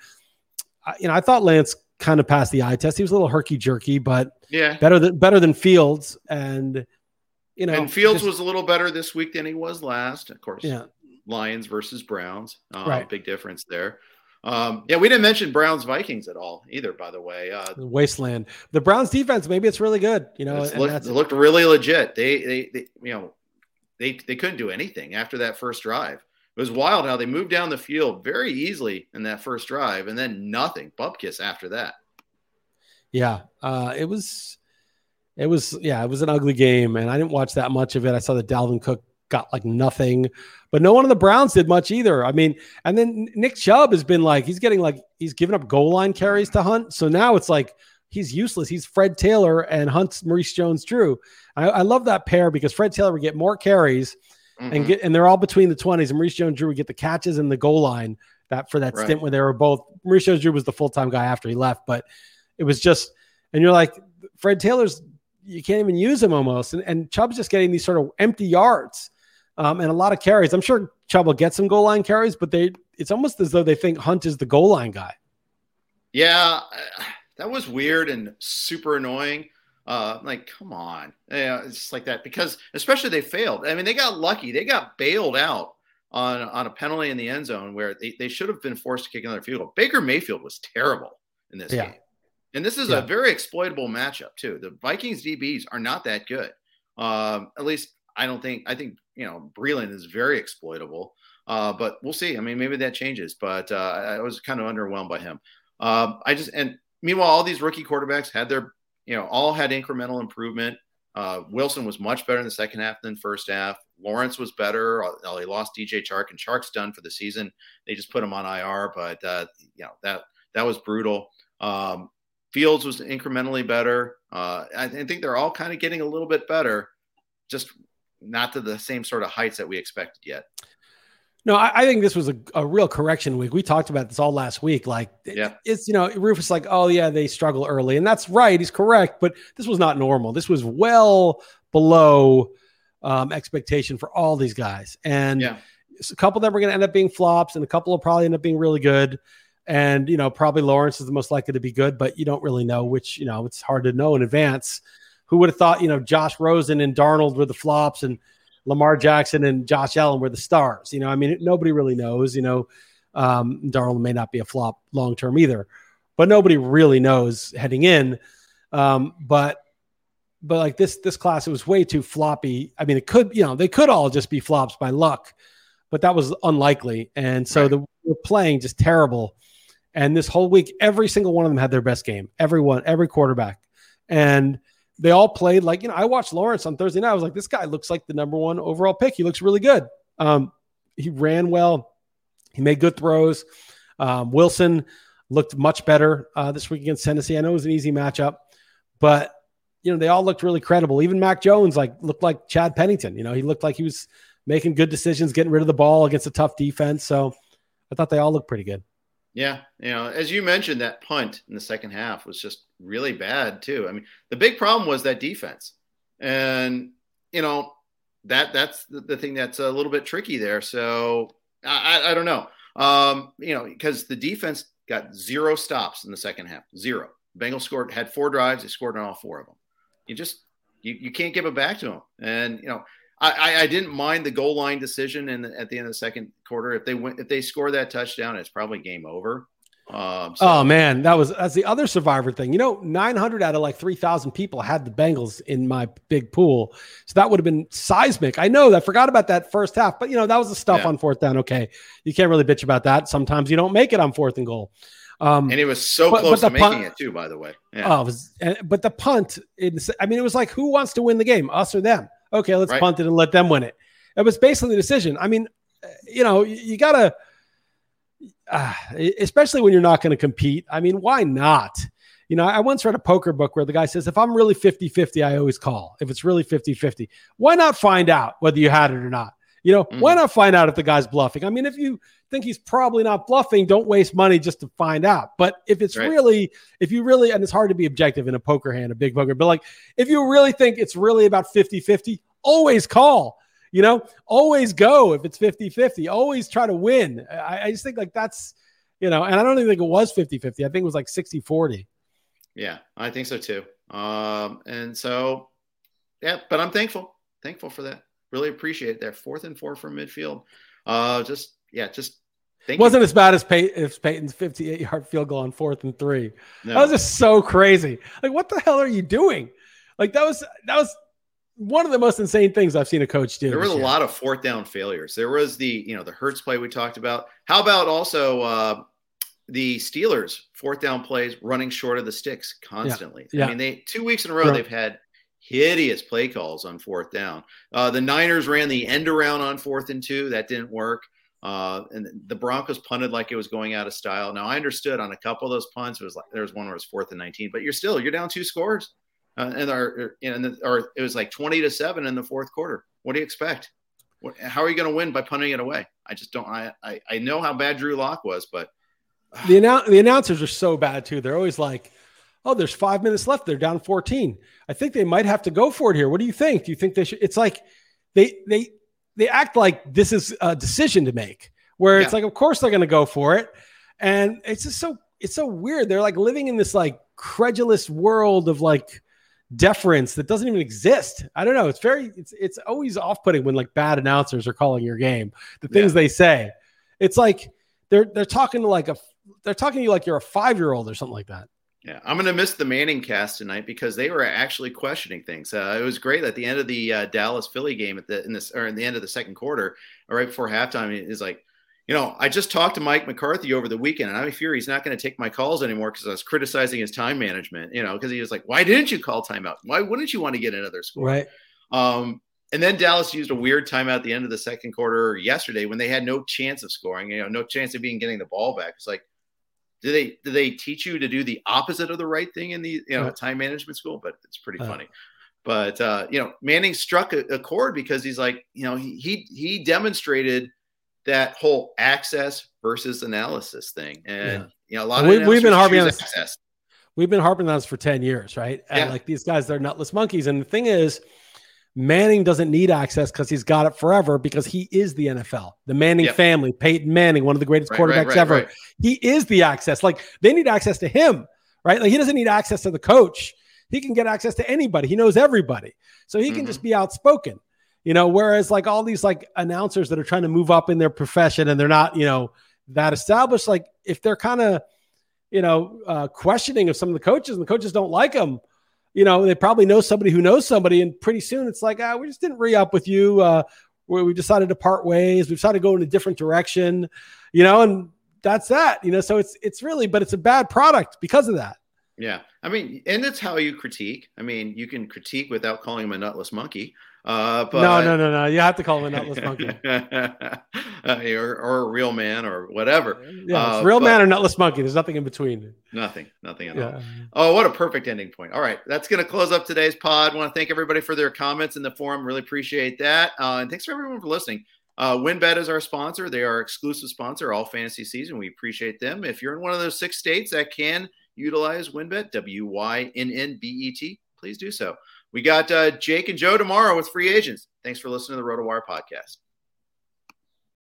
you know, I thought Lance kind of passed the eye test. He was a little herky jerky, but yeah, better than better than Fields. And you know, and Fields just, was a little better this week than he was last. Of course, yeah. Lions versus Browns, uh, right? Big difference there. Um, yeah, we didn't mention Browns Vikings at all either. By the way, uh, wasteland. The Browns defense, maybe it's really good. You know, it looked, it looked really legit. They, they, they, you know, they they couldn't do anything after that first drive. It was wild how they moved down the field very easily in that first drive, and then nothing. Bupkis after that. Yeah, uh, it was, it was, yeah, it was an ugly game, and I didn't watch that much of it. I saw that Dalvin Cook got like nothing, but no one of the Browns did much either. I mean, and then Nick Chubb has been like he's getting like he's giving up goal line carries to Hunt, so now it's like he's useless. He's Fred Taylor and Hunt's Maurice Jones-Drew. I, I love that pair because Fred Taylor would get more carries mm-hmm. and get and they're all between the 20s. And Maurice Jones-Drew would get the catches and the goal line that for that right. stint where they were both Maurice Jones-Drew was the full-time guy after he left, but it was just and you're like Fred Taylor's you can't even use him almost. And, and Chubb's just getting these sort of empty yards um, and a lot of carries. I'm sure Chubb will get some goal line carries, but they it's almost as though they think Hunt is the goal line guy. Yeah, that was weird and super annoying. Uh, like, come on, yeah, it's like that because especially they failed. I mean, they got lucky; they got bailed out on on a penalty in the end zone where they, they should have been forced to kick another field goal. Baker Mayfield was terrible in this yeah. game, and this is yeah. a very exploitable matchup too. The Vikings DBs are not that good. Um, at least I don't think. I think you know Breeland is very exploitable. Uh, but we'll see. I mean, maybe that changes. But uh, I was kind of underwhelmed by him. Um, I just and meanwhile, all these rookie quarterbacks had their, you know, all had incremental improvement. Uh, Wilson was much better in the second half than first half. Lawrence was better. Uh, they lost DJ Chark, and Chark's done for the season. They just put him on IR, but uh, you know that that was brutal. Um, Fields was incrementally better. Uh, I, I think they're all kind of getting a little bit better, just not to the same sort of heights that we expected yet. No, I, I, think this was a, a real correction week. We talked about this all last week. Like, yeah. it's, you know, Rufus like, oh, yeah, they struggle early. And that's right. He's correct. But this was not normal. This was well below um, expectation for all these guys. And yeah. a couple of them are going to end up being flops, and a couple will probably end up being really good. And, you know, probably Lawrence is the most likely to be good, but you don't really know which, you know, it's hard to know in advance. Who would have thought, you know, Josh Rosen and Darnold were the flops and Lamar Jackson and Josh Allen were the stars. You know, I mean, nobody really knows. You know, um, Darnold may not be a flop long term either, but nobody really knows heading in. Um, but but like this this class, it was way too floppy. I mean, it could you know they could all just be flops by luck, but that was unlikely. And so right. the we're playing just terrible. And this whole week, every single one of them had their best game. Everyone, every quarterback, and they all played like you know. I watched Lawrence on Thursday night. I was like, this guy looks like the number one overall pick. He looks really good. Um, he ran well. He made good throws. Um, Wilson looked much better uh, this week against Tennessee. I know it was an easy matchup, but you know they all looked really credible. Even Mac Jones like looked like Chad Pennington. You know he looked like he was making good decisions, getting rid of the ball against a tough defense. So I thought they all looked pretty good. Yeah, you know, as you mentioned, that punt in the second half was just really bad too. I mean, the big problem was that defense, and you know that that's the, the thing that's a little bit tricky there. So I, I don't know, um, you know, because the defense got zero stops in the second half, zero. Bengals scored had four drives, they scored on all four of them. You just you, you can't give it back to them, and you know I, I didn't mind the goal line decision and at the end of the second quarter. If they went, if they score that touchdown, it's probably game over. Um, so. Oh man, that was that's the other survivor thing. You know, 900 out of like 3,000 people had the Bengals in my big pool, so that would have been seismic. I know that. Forgot about that first half, but you know that was the stuff yeah. on fourth down. Okay, you can't really bitch about that. Sometimes you don't make it on fourth and goal. Um, and it was so but, close but to punt, making it too, by the way. Yeah. Oh, was, but the punt, I mean, it was like who wants to win the game, us or them? Okay, let's right. punt it and let them win it. It was basically the decision. I mean, you know, you gotta, uh, especially when you're not going to compete. I mean, why not? You know, I once read a poker book where the guy says, if I'm really 50 50, I always call. If it's really 50 50, why not find out whether you had it or not? You know, mm-hmm. why not find out if the guy's bluffing? I mean, if you think he's probably not bluffing, don't waste money just to find out. But if it's right. really, if you really, and it's hard to be objective in a poker hand, a big poker, but like if you really think it's really about 50 50, always call. You know, always go if it's 50 50, always try to win. I, I just think like that's, You know, and I don't even think it was 50 50. I think it was like 60 40. Yeah, I think so too. Um, and so, yeah, but I'm thankful, thankful for that. Really appreciate that fourth and four from midfield. Uh, just yeah, just Thank wasn't you. as bad as, Pey- as Peyton's 58 yard field goal on fourth and three. No. That was just so crazy. Like, what the hell are you doing? Like, that was that was one of the most insane things I've seen a coach do. There was a year. lot of fourth down failures. There was the you know the Hurts play we talked about. How about also uh, the Steelers fourth down plays running short of the sticks constantly? Yeah. Yeah. I mean, they two weeks in a row they've had hideous play calls on fourth down. Uh, the Niners ran the end around on fourth and two. That didn't work. Uh, and the Broncos punted like it was going out of style. Now I understood on a couple of those punts, it was like there was one where it was fourth and 19, but you're still you're down two scores, uh, and our and or it was like 20 to seven in the fourth quarter. What do you expect? What, how are you going to win by punting it away? I just don't. I, I I know how bad Drew Lock was, but the annou- the announcers are so bad too. They're always like, "Oh, there's five minutes left. They're down 14. I think they might have to go for it here. What do you think? Do you think they should?" It's like they they they act like this is a decision to make where yeah. it's like of course they're going to go for it and it's just so it's so weird they're like living in this like credulous world of like deference that doesn't even exist i don't know it's very it's it's always off-putting when like bad announcers are calling your game the things yeah. they say it's like they're they're talking to like a they're talking to you like you're a five-year-old or something like that yeah, I'm going to miss the Manning cast tonight because they were actually questioning things. Uh, it was great at the end of the uh, Dallas Philly game at the in this or in the end of the second quarter, or right before halftime. Is like, you know, I just talked to Mike McCarthy over the weekend, and I'm fear he's not going to take my calls anymore because I was criticizing his time management. You know, because he was like, "Why didn't you call timeout? Why wouldn't you want to get another score?" Right. Um, and then Dallas used a weird timeout at the end of the second quarter yesterday when they had no chance of scoring. You know, no chance of being getting the ball back. It's like do they do they teach you to do the opposite of the right thing in the you know time management school? But it's pretty uh, funny. But uh, you know, Manning struck a, a, chord because he's like, you know, he he he demonstrated that whole access versus analysis thing, and yeah. you know, a lot of we, we've been harping on this. We've been harping on this for ten years, right? And yeah. like these guys, they're nutless monkeys. And the thing is, Manning doesn't need access because he's got it forever because he is the NFL. The Manning yep. family, Peyton Manning, one of the greatest right, quarterbacks right, right, ever. He is the access. Like they need access to him, right? Like he doesn't need access to the coach. He can get access to anybody. He knows everybody. So he mm-hmm. can just be outspoken. You know, whereas like all these like announcers that are trying to move up in their profession and they're not, you know, that established, like if they're kind of, you know, uh, questioning of some of the coaches and the coaches don't like them, you know, they probably know somebody who knows somebody, and pretty soon it's like, ah, we just didn't re up with you. Uh, where we decided to part ways. We decided to go in a different direction, you know, and that's that, you know. So it's it's really, but it's a bad product because of that. Yeah, I mean, and it's how you critique. I mean, you can critique without calling him a nutless monkey. Uh, but, no, no, no, no. You have to call him a nutless monkey, uh, or, or, a real man, or whatever. Yeah, uh, real man or nutless monkey. There's nothing in between. Nothing, nothing at yeah. all. Oh, what a perfect ending point. All right, that's going to close up today's pod. I want to thank everybody for their comments in the forum. Really appreciate that, uh, and thanks for everyone for listening. Uh, WynnBET is our sponsor. They are exclusive sponsor all fantasy season. We appreciate them. If you're in one of those six states that can utilize WynnBET, W Y N N B E T, please do so. We got uh, Jake and Joe tomorrow with free agents. Thanks for listening to the RotoWire podcast.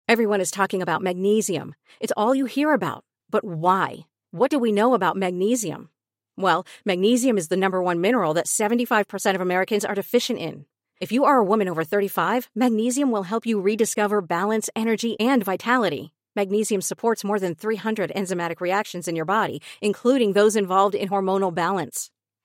Everyone is talking about magnesium. It's all you hear about. But why? What do we know about magnesium? Well, magnesium is the number one mineral that 75% of Americans are deficient in. If you are a woman over 35, magnesium will help you rediscover balance, energy, and vitality. Magnesium supports more than 300 enzymatic reactions in your body, including those involved in hormonal balance.